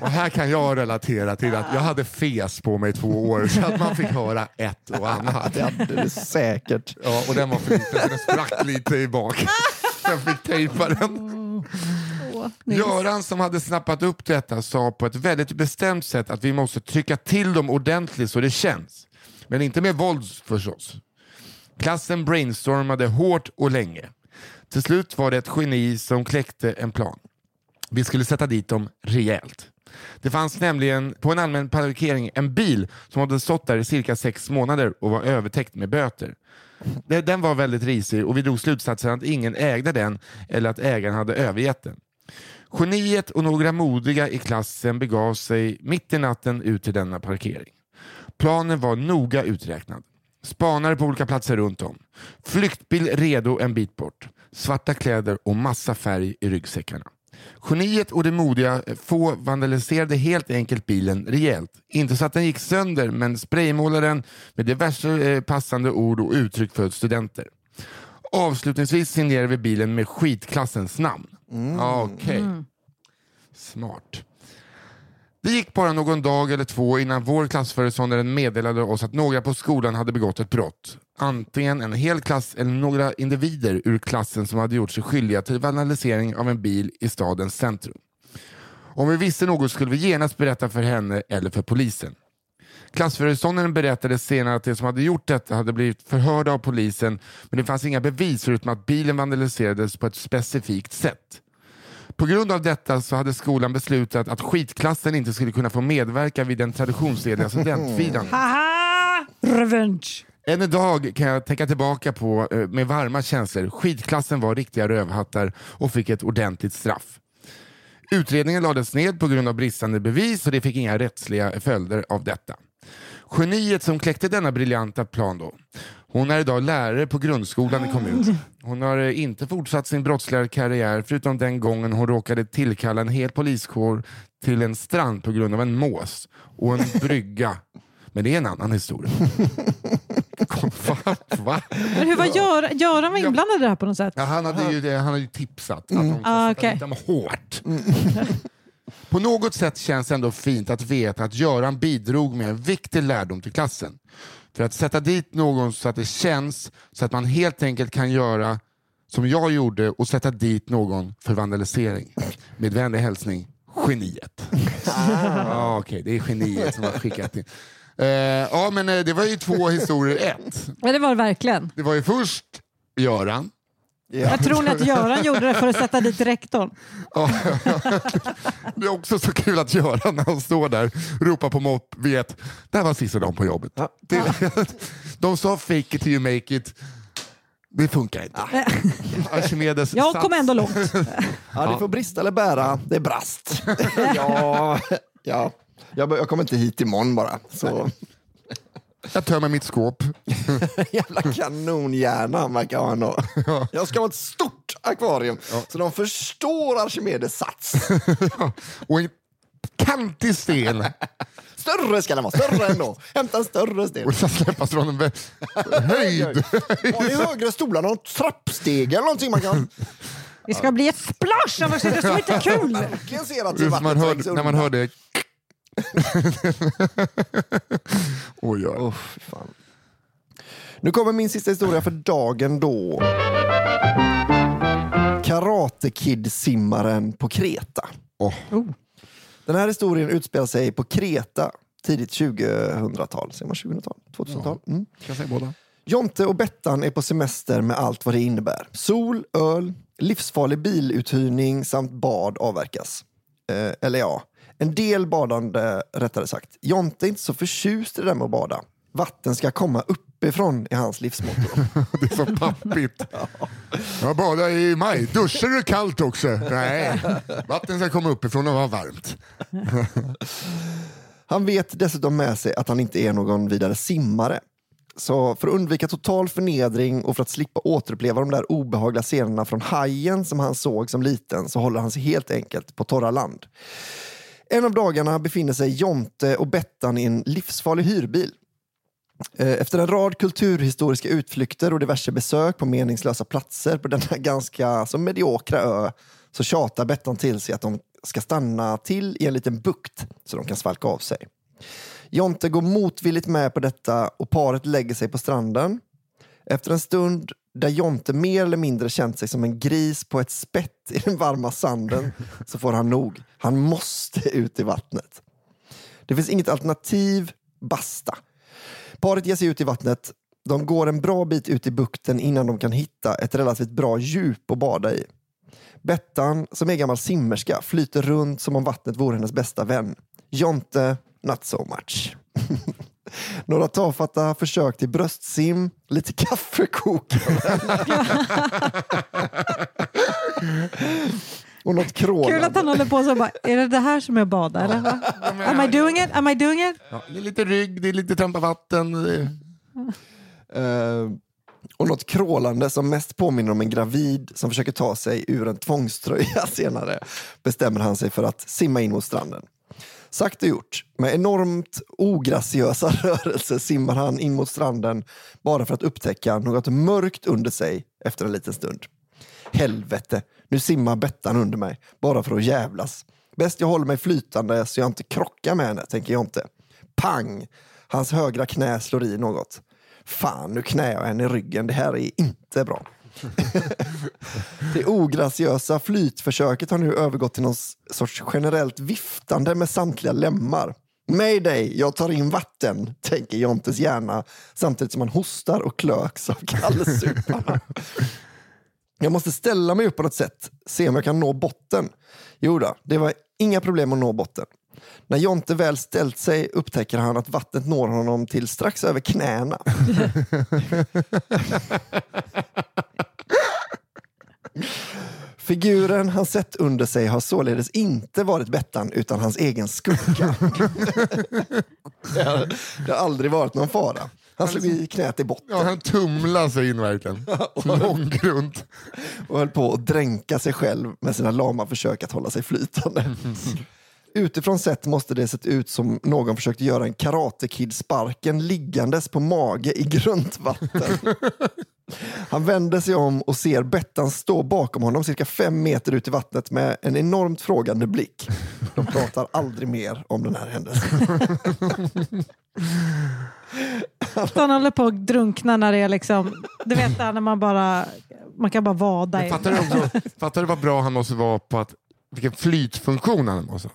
och här kan jag relatera till att jag hade fes på mig två år så att man fick höra ett och annat.
Det hade du säkert.
Ja, och den var för liten så den sprack lite i bak. Jag fick tejpa den. Göran som hade snappat upp detta sa på ett väldigt bestämt sätt att vi måste trycka till dem ordentligt så det känns. Men inte med våld förstås. Klassen brainstormade hårt och länge. Till slut var det ett geni som kläckte en plan. Vi skulle sätta dit dem rejält. Det fanns nämligen på en allmän parkering en bil som hade stått där i cirka sex månader och var övertäckt med böter. Den var väldigt risig och vi drog slutsatsen att ingen ägde den eller att ägaren hade övergett den. Geniet och några modiga i klassen begav sig mitt i natten ut till denna parkering. Planen var noga uträknad. Spanare på olika platser runt om. Flyktbil redo en bit bort. Svarta kläder och massa färg i ryggsäckarna. Geniet och det modiga eh, få vandaliserade helt enkelt bilen rejält. Inte så att den gick sönder, men spraymålade den med diverse eh, passande ord och uttryck för studenter. Avslutningsvis signerade vi bilen med skitklassens namn. Ja, Okej. Smart. Det gick bara någon dag eller två innan vår klassföreståndare meddelade oss att några på skolan hade begått ett brott. Antingen en hel klass eller några individer ur klassen som hade gjort sig skyldiga till vandalisering av en bil i stadens centrum. Om vi visste något skulle vi genast berätta för henne eller för polisen. Klassföreståndaren berättade senare att de som hade gjort detta hade blivit förhörda av polisen men det fanns inga bevis förutom att bilen vandaliserades på ett specifikt sätt. På grund av detta så hade skolan beslutat att skitklassen inte skulle kunna få medverka vid den traditionsenliga studentfirandet.
Haha! Revenge!
Än idag kan jag tänka tillbaka på eh, med varma känslor. Skidklassen var riktiga rövhattar och fick ett ordentligt straff. Utredningen lades ned på grund av bristande bevis och det fick inga rättsliga följder av detta. Geniet som kläckte denna briljanta plan då. Hon är idag lärare på grundskolan i kommunen. Hon har eh, inte fortsatt sin brottsliga karriär förutom den gången hon råkade tillkalla en hel poliskår till en strand på grund av en mås och en brygga. Men det är en annan historia. Va? Va?
Men hur var Gör, Göran var inblandad i det här på något sätt?
Ja, han, hade ju, han hade ju tipsat att de ska
Ah,
sätta
okej.
dit dem hårt. På något sätt känns det ändå fint att veta att Göran bidrog med en viktig lärdom till klassen. För att sätta dit någon så att det känns så att man helt enkelt kan göra som jag gjorde och sätta dit någon för vandalisering. Med vänlig hälsning, geniet. ah, Okej, det är geniet som har skickat in. Eh, ja, men eh, det var ju två historier ett.
Ja, det var det verkligen.
Det var ju först Göran
Jag tror ni att Göran gjorde det för att sätta dit rektorn?
Ja, det är också så kul att göra när han står där ropar på mopp, vet, det här var sista dagen på jobbet. Det, de sa fake it till you make it. Det funkar inte. Archimedes
Jag
sats.
kom ändå långt.
Ja, det får brista eller bära. Det är brast. ja, ja. Jag, jag kommer inte hit imorgon bara. Så
Jag tömmer mitt skåp.
jävla kanonhjärna han verkar ha ändå. Jag ska ha ett stort akvarium så de förstår Archimedes sats.
Och en kantig sten.
Större ska den vara, större ändå. Hämta en större sten.
Och ska släppas från en höjd.
Har ni högre stolar, någon trappstege eller någonting man kan
Det ska bli ett splash, annars är det så inte kul.
att
man
vattnet
hör, när man hör det. Oj, oj.
Oh, fan. Nu kommer min sista historia för dagen då. Karate Kid-simmaren på Kreta.
Åh.
Den här historien utspelar sig på Kreta tidigt 2000-tal. Säger man 2000-tal? 2000-tal? Mm.
Kan jag säga båda?
Jonte och Bettan är på semester med allt vad det innebär. Sol, öl, livsfarlig biluthyrning samt bad avverkas. Eh, eller ja, en del badande rättare sagt. Jonte är inte så förtjust i det där med att bada. Vatten ska komma uppifrån i hans livsmotto.
Det är så pappigt. Jag badar i maj. Duschar du kallt också? Nej, vattnet ska komma uppifrån och vara varmt.
Han vet dessutom med sig att han inte är någon vidare simmare. Så för att undvika total förnedring och för att slippa återuppleva de där obehagliga scenerna från hajen som han såg som liten så håller han sig helt enkelt på torra land. En av dagarna befinner sig Jonte och Bettan i en livsfarlig hyrbil. Eh, efter en rad kulturhistoriska utflykter och diverse besök på meningslösa platser på denna ganska så mediokra ö så tjatar Bettan till sig att de ska stanna till i en liten bukt så de kan svalka av sig. Jonte går motvilligt med på detta och paret lägger sig på stranden. Efter en stund där Jonte mer eller mindre känt sig som en gris på ett spett i den varma sanden så får han nog. Han måste ut i vattnet. Det finns inget alternativ, basta. Paret ger sig ut i vattnet. De går en bra bit ut i bukten innan de kan hitta ett relativt bra djup att bada i. Bettan, som är gammal simmerska, flyter runt som om vattnet vore hennes bästa vän. Jonte, not so much. Några tafatta försök till bröstsim, lite kaffekokande. och något
Kul att
krålande.
han håller på så bara, är det det här som är bada eller? Am I doing it? Am I doing it?
Ja, det är lite rygg, det är lite trampa vatten.
Eh, och något krålande som mest påminner om en gravid som försöker ta sig ur en tvångströja senare bestämmer han sig för att simma in mot stranden. Sagt och gjort, med enormt ograciösa rörelser simmar han in mot stranden bara för att upptäcka något mörkt under sig efter en liten stund. Helvete, nu simmar Bettan under mig, bara för att jävlas. Bäst jag håller mig flytande så jag inte krockar med henne, tänker jag inte. Pang! Hans högra knä slår i något. Fan, nu knäar jag henne i ryggen. Det här är inte bra. det ograciösa flytförsöket har nu övergått till någon sorts generellt viftande med samtliga lemmar. Mayday, jag tar in vatten, tänker Jontes hjärna samtidigt som han hostar och klöks av kallsuparna. Jag måste ställa mig upp på något sätt, se om jag kan nå botten. Jo då, det var inga problem att nå botten. När Jonte väl ställt sig upptäcker han att vattnet når honom till strax över knäna. Figuren han sett under sig har således inte varit Bettan utan hans egen skugga. det, har, det har aldrig varit någon fara. Han slog i knät i botten.
Ja, han tumlade sig in verkligen. Långgrunt.
och höll på att dränka sig själv med sina lama försök att hålla sig flytande. Utifrån sett måste det sett ut som någon försökte göra en Karate Kid-sparken liggandes på mage i grunt vatten. Han vänder sig om och ser Bettan stå bakom honom cirka fem meter ut i vattnet med en enormt frågande blick. De pratar aldrig mer om den här händelsen.
Han håller på att drunkna när det är liksom, du vet där när man bara, man kan bara vada i.
Fattar du, också, fattar du vad bra han måste vara på att vilken flytfunktion han måste ha?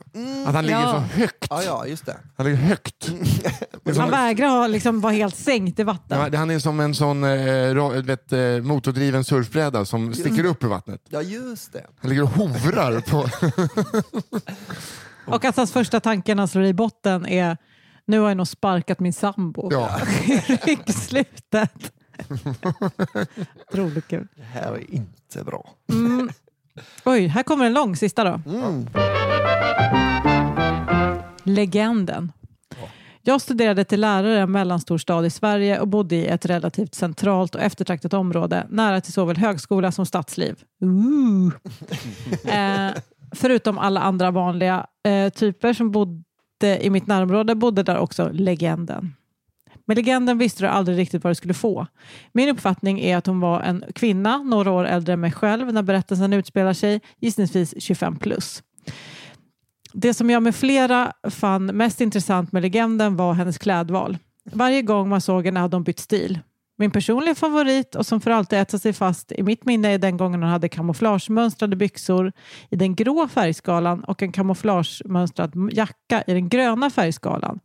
Att han ligger
Ja.
så högt.
Ja, ja, just det.
Han ligger högt. Som-
Han vägrar ha, liksom, vara helt sänkt i vatten.
Ja, han är som en sån eh, vet, eh, motordriven surfbräda som sticker upp ur vattnet.
Ja, just det.
Han ligger och hovrar på...
Och att hans första tanke när han slår i botten är nu har jag nog sparkat min sambo
Ja.
i ryggslutet. Otroligt kul.
Det här är inte bra.
Mm. Oj, här kommer en lång sista då.
Mm.
Legenden. Jag studerade till lärare i en mellanstor stad i Sverige och bodde i ett relativt centralt och eftertraktat område nära till såväl högskola som stadsliv. Ooh. Eh, förutom alla andra vanliga eh, typer som bodde i mitt närområde bodde där också legenden. Med legenden visste du aldrig riktigt vad du skulle få. Min uppfattning är att hon var en kvinna, några år äldre än mig själv när berättelsen utspelar sig, gissningsvis 25 plus. Det som jag med flera fann mest intressant med legenden var hennes klädval. Varje gång man såg henne hade hon bytt stil. Min personliga favorit och som för alltid äter sig fast i mitt minne är den gången hon hade kamouflagemönstrade byxor i den grå färgskalan och en kamouflagemönstrad jacka i den gröna färgskalan.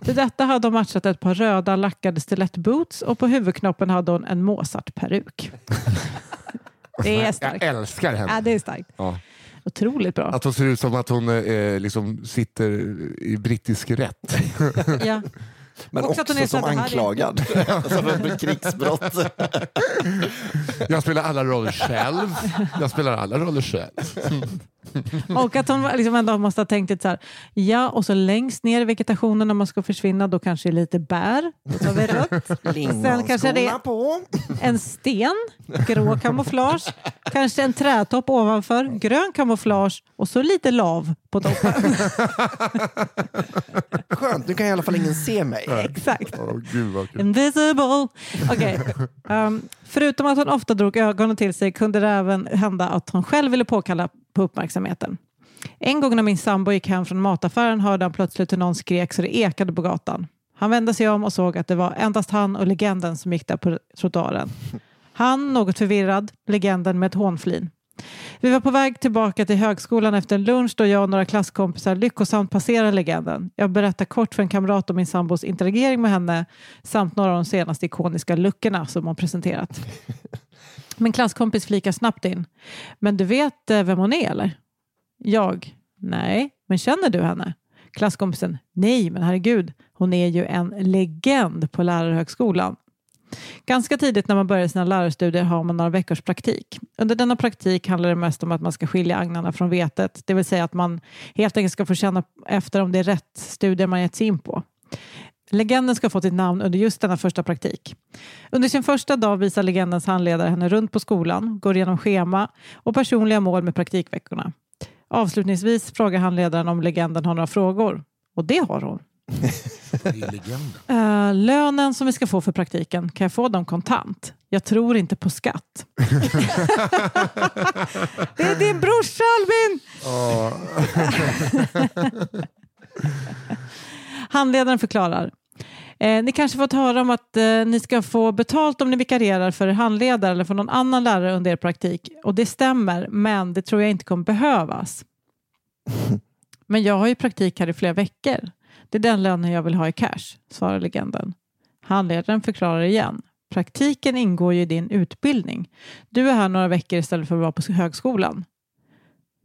Till detta hade hon matchat ett par röda lackade stilettboots och på huvudknoppen hade hon en Mozart-peruk. Det är
Jag
starkt.
älskar henne.
Ja, det är starkt.
Ja.
Otroligt bra.
Att hon ser ut som att hon eh, liksom sitter i brittisk rätt.
Ja.
Men
Också
också,
att hon är så
som anklagad. för ett krigsbrott.
Jag spelar alla roller själv. Jag spelar alla roller själv.
Och att hon liksom ändå måste ha tänkt lite så här, ja och så längst ner i vegetationen när man ska försvinna då kanske det är lite bär, då tar vi rött. Sen kanske det är
på.
en sten, grå kamouflage, kanske en trätopp ovanför, grön kamouflage och så lite lav på toppen.
Skönt, nu kan i alla fall ingen se mig.
Exakt.
Åh, gud vad kul.
Invisible. Okej. Um, förutom att hon ofta drog ögonen till sig kunde det även hända att hon själv ville påkalla på uppmärksamheten. En gång när min sambo gick hem från mataffären hörde han plötsligt hur någon skrek så det ekade på gatan. Han vände sig om och såg att det var endast han och legenden som gick där på trottoaren. Han något förvirrad, legenden med ett hånflin. Vi var på väg tillbaka till högskolan efter en lunch då jag och några klasskompisar lyckosamt passerade legenden. Jag berättar kort för en kamrat om min sambos interagering med henne samt några av de senaste ikoniska luckorna som hon presenterat. Min klasskompis flikar snabbt in. Men du vet eh, vem hon är eller? Jag? Nej, men känner du henne? Klasskompisen? Nej, men herregud, hon är ju en legend på lärarhögskolan. Ganska tidigt när man börjar sina lärarstudier har man några veckors praktik. Under denna praktik handlar det mest om att man ska skilja agnarna från vetet, det vill säga att man helt enkelt ska få känna efter om det är rätt studier man gett sig in på. Legenden ska få sitt namn under just denna första praktik. Under sin första dag visar legendens handledare henne runt på skolan, går igenom schema och personliga mål med praktikveckorna. Avslutningsvis frågar handledaren om legenden har några frågor. Och det har hon.
Det är legenden.
Eh, lönen som vi ska få för praktiken, kan jag få dem kontant? Jag tror inte på skatt. det är din brorsa Albin!
Ja.
Handledaren förklarar. Eh, ni kanske fått höra om att eh, ni ska få betalt om ni vikarierar för er handledare eller för någon annan lärare under er praktik. Och det stämmer, men det tror jag inte kommer behövas. Men jag har ju praktik här i flera veckor. Det är den lönen jag vill ha i cash, svarar legenden. Handledaren förklarar igen. Praktiken ingår ju i din utbildning. Du är här några veckor istället för att vara på högskolan.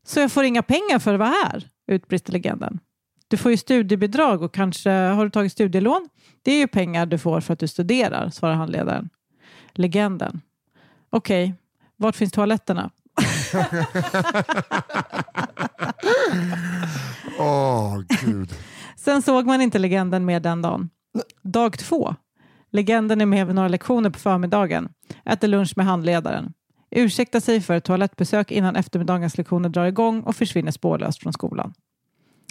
Så jag får inga pengar för att vara här, utbrister legenden. Du får ju studiebidrag och kanske har du tagit studielån? Det är ju pengar du får för att du studerar, svarar handledaren. Legenden. Okej, vart finns toaletterna?
Åh, gud.
Sen såg man inte legenden mer den dagen. Dag två. Legenden är med vid några lektioner på förmiddagen. Äter lunch med handledaren. Ursäktar sig för ett toalettbesök innan eftermiddagens lektioner drar igång och försvinner spårlöst från skolan.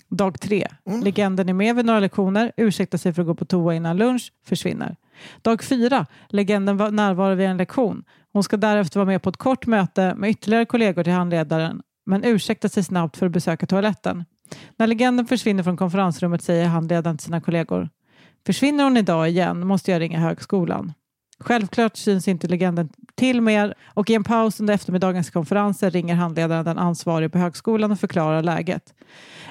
Dag tre. Legenden är med vid några lektioner, ursäktar sig för att gå på toa innan lunch, försvinner. Dag fyra. Legenden var närvarar vid en lektion. Hon ska därefter vara med på ett kort möte med ytterligare kollegor till handledaren, men ursäktar sig snabbt för att besöka toaletten. När legenden försvinner från konferensrummet säger handledaren till sina kollegor Försvinner hon idag igen måste jag ringa högskolan. Självklart syns inte legenden till mer och i en paus under eftermiddagens konferenser ringer handledaren den ansvarige på högskolan och förklarar läget.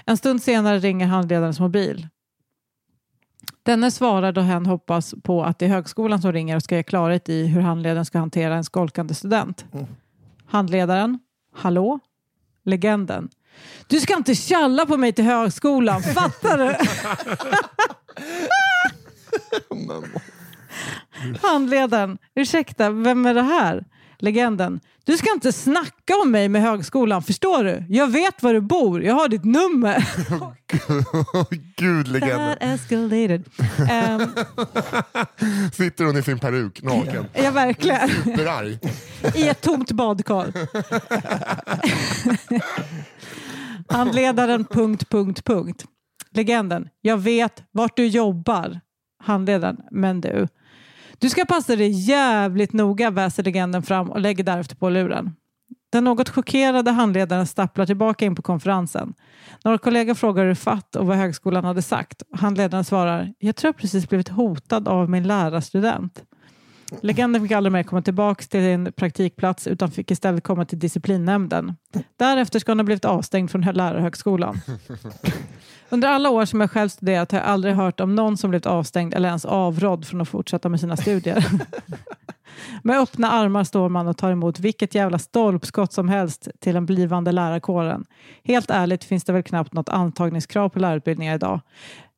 En stund senare ringer handledarens mobil. Denne svarar då hen hoppas på att det är högskolan som ringer och ska ge klarhet i hur handledaren ska hantera en skolkande student. Handledaren, hallå? Legenden. Du ska inte tjalla på mig till högskolan, fattar du? Handledaren, ursäkta, vem är det här? Legenden, du ska inte snacka om mig med högskolan, förstår du? Jag vet var du bor, jag har ditt nummer.
gud, legenden.
That escalated. Ehm,
Sitter hon i sin peruk, naken.
ja, verkligen.
Superarg.
I ett tomt badkar. Handledaren... Punkt, punkt, punkt. Legenden. Jag vet vart du jobbar. Handledaren. Men du. Du ska passa dig jävligt noga, väser legenden fram och lägger därefter på luren. Den något chockerade handledaren stapplar tillbaka in på konferensen. Några kollegor frågar hur fatt och vad högskolan hade sagt. Handledaren svarar, jag tror jag precis blivit hotad av min lärarstudent. Legenden fick aldrig mer komma tillbaka till sin praktikplats utan fick istället komma till disciplinnämnden. Därefter ska hon ha blivit avstängd från lärarhögskolan. Under alla år som jag själv studerat har jag aldrig hört om någon som blivit avstängd eller ens avrådd från att fortsätta med sina studier. Med öppna armar står man och tar emot vilket jävla stolpskott som helst till den blivande lärarkåren. Helt ärligt finns det väl knappt något antagningskrav på lärarutbildningar idag.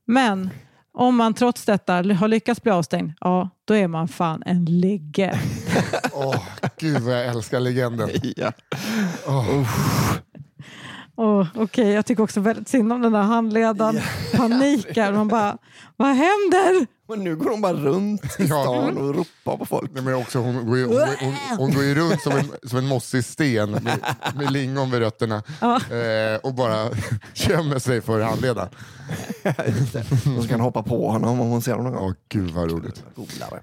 Men om man trots detta har lyckats bli avstängd, ja, då är man fan en legge.
Åh, gud vad jag älskar legenden.
Ja.
Oh, Okej, jag tycker också väldigt synd om den där handledaren. Panikar. Man bara, vad händer?
Men nu går hon bara runt i stan och ropar på folk.
Nej, men också, hon, går ju, hon, går- hon, hon går ju runt som en, som en mossig sten med, med lingon vid rötterna eh, och bara gömmer sig för handledaren.
Och så kan hoppa på honom om hon ser honom någon gång.
Åh, gud vad roligt.
Golare.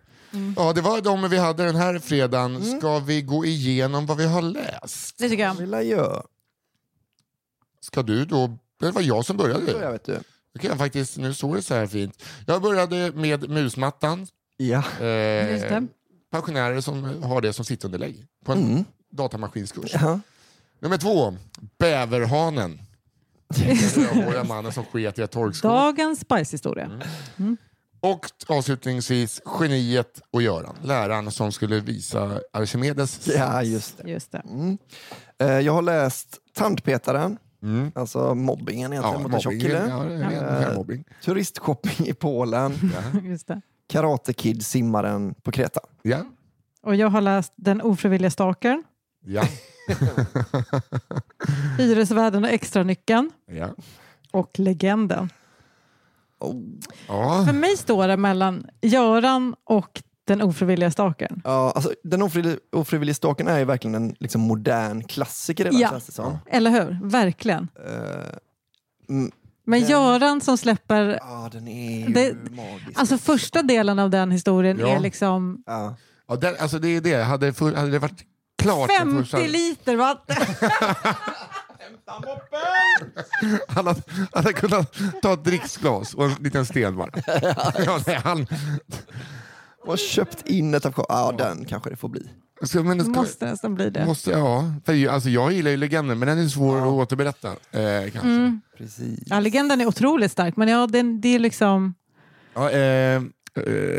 Ja, det var de vi hade den här fredagen. Ska vi gå igenom vad vi har läst?
Det tycker jag.
Ska du då? Det var jag som
Så jag
började.
vet du.
Kan jag faktiskt, nu står det så här fint. Jag började med musmattan.
Ja.
Eh,
Just det.
pensionärer som har det som sittunderlägg på en
Mm.
datamaskinskurs.
ja.
Nummer två, bäverhanen. Den rödhåriga mannen som sket i ett torkskåp.
Dagens spice-historia.
Och avslutningsvis geniet och Göran, läraren som skulle visa Archimedes.
ja, just det.
Just det.
Mm. Eh, Jag har läst Tandpetaren,
Mm.
alltså mobbingen egentligen
Ja,
mot en tjock kille.
Ja, är
Eh. Turistshopping i Polen,
det.
Karate Kid, simmaren på Kreta.
Ja.
Och jag har läst Den ofrivilliga stalkern,
Ja.
Hyresvärden och extranyckeln
Ja.
och Legenden.
Ja.
För mig står det mellan Göran och Den ofrivilliga stalkern.
Ja, alltså, den ofrivilliga, ofrivilliga stalken är ju verkligen en liksom, modern klassiker redan
Ja.
känns det som.
Eller hur? Verkligen.
Mm,
Men Göran som släpper...
Ja, den är ju
Det-
magisk.
Alltså första delen av den historien
Ja.
är liksom
ja.
Ja, den, alltså det är det. Hade, för, hade det varit klart... den
50
första-
liter vatten.
Han hade, han hade kunnat ta ett dricksglas och en liten sten bara. Ja, nej, han,
Och köpt in ett av Ja, den kanske det får bli.
ska, men det ska,
Måste nästan bli det.
måste, ja, för, alltså, jag gillar ju legenden men den är svår att återberätta. Eh, kanske.
Mm.
Precis.
Ja, legenden är otroligt stark, men ja, den, det är liksom...
Ja, eh, eh,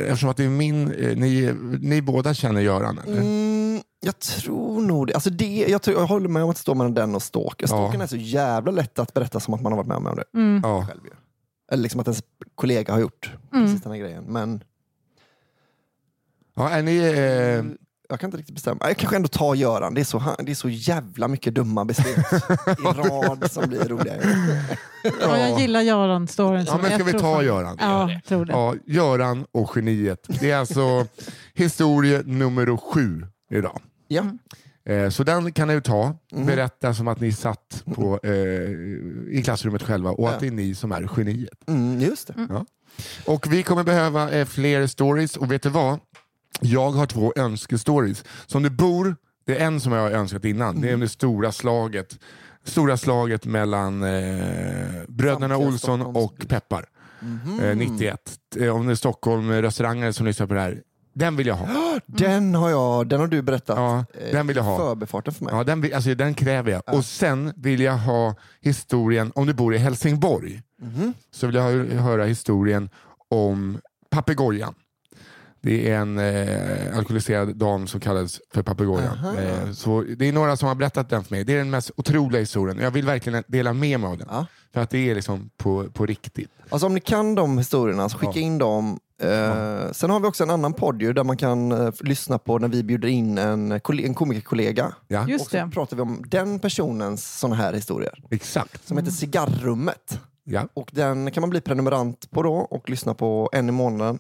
eftersom att det är min... Eh, ni, ni båda känner Göran? Eller?
Mm, jag tror nog det. Alltså det jag, tror, jag håller med om att det står mellan den och Stalker. Stalkern är så jävla lätt att berätta som att man har varit med om det
Mm.
Ja.
själv. Ju. Eller liksom att ens kollega har gjort precis den här grejen. Men
Ja, är ni, eh,
jag kan inte riktigt bestämma. Jag kanske ändå tar Göran. Det är så, det är så jävla mycket dumma beslut i rad som blir roliga.
Ja. jag gillar Göran-storyn.
ja, men ska
jag
vi
tror
ta
fan-
Göran?
Ja, jag tror det.
Ja, Göran och geniet. Det är alltså historia nummer sju idag.
Ja.
Eh, Så den kan ni ju ta,
Mhm.
berätta som att ni satt på, eh, i klassrummet själva och att
Ja.
det är ni som är geniet.
Mm, just det.
Ja. Och vi kommer behöva eh, fler stories och vet du vad? Jag har två önskestories. Som det bor, det är en som jag har önskat innan, det är det stora slaget. Stora slaget mellan eh, bröderna
Samtliga
Olsson och Peppar. Eh, 91. Eh, om det är Stockholm restauranger som lyssnar på det här. Den vill jag ha.
Den har, jag, den har du berättat
Ja, den vill jag ha.
förbifarten för mig.
Ja, den, vill- alltså, den kräver jag. Och sen vill jag ha historien, om du bor i Helsingborg,
Mhm.
så vill jag hö- höra historien om papegojan. Det är en eh, alkoholiserad dam som kallades för papegojan. Eh, så det är några som har berättat den för mig. Det är den mest otroliga historien. Jag vill verkligen dela med mig av den.
Ja.
För att det är liksom på, på riktigt.
Alltså om ni kan de historierna, så skicka
Ja.
in dem. Eh, Sen har vi också en annan podd ju, där man kan eh, lyssna på när vi bjuder in en, en komikerkollega.
Ja,
Just
och så
det.
pratar vi om den personens såna här historier.
exakt.
Som heter Cigarrummet.
Ja.
Och den kan man bli prenumerant på då och lyssna på en i månaden.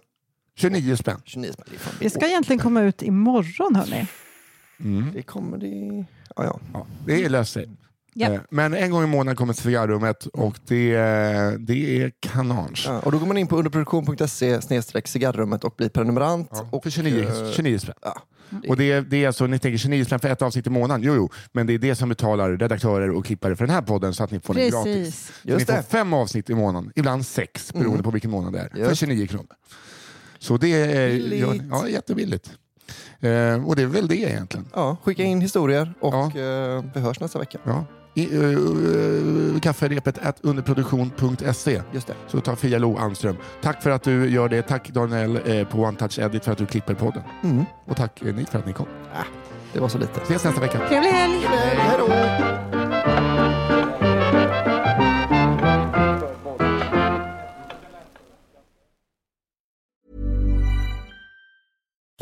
29 spänn.
29 spänn. Det är
ska egentligen komma ut imorgon, hörni.
Mm.
Det kommer det... Ja, ja.
Ja, det löser sig.
Ja.
Eh, Men en gång i månaden kommer cigarrummet och det, det är kanans.
Ja, och då går man in på underproduktion.se cigarrummet och blir prenumerant.
Ja,
och,
för 29,
eh,
29 spänn.
ja.
Och det är, det är alltså, ni tänker 29 spänn för ett avsnitt i månaden? Jo, jo, men det är det som betalar redaktörer och klippare för den här podden så att ni får den gratis.
Precis.
Så ni
Just
får
det.
fem avsnitt i månaden, ibland sex beroende
Mm.
på vilken månad det är, för
Just.
29 kronor. Så det är ja,
Billigt.
ja, jättebilligt. Eh, och det är väl det egentligen.
Ja, skicka in historier och
Ja.
eh, vi hörs nästa vecka.
Ja. I, uh, uh, kafferepet at underproduktion.se
Just det.
så tar Fia Lo Anström. Tack för att du gör det. Tack Daniel eh, på One Touch Edit för att du klipper podden.
Mm.
Och tack eh, ni för att ni kom.
Det var så lite.
Ses nästa vecka.
Trevlig helg!
Hej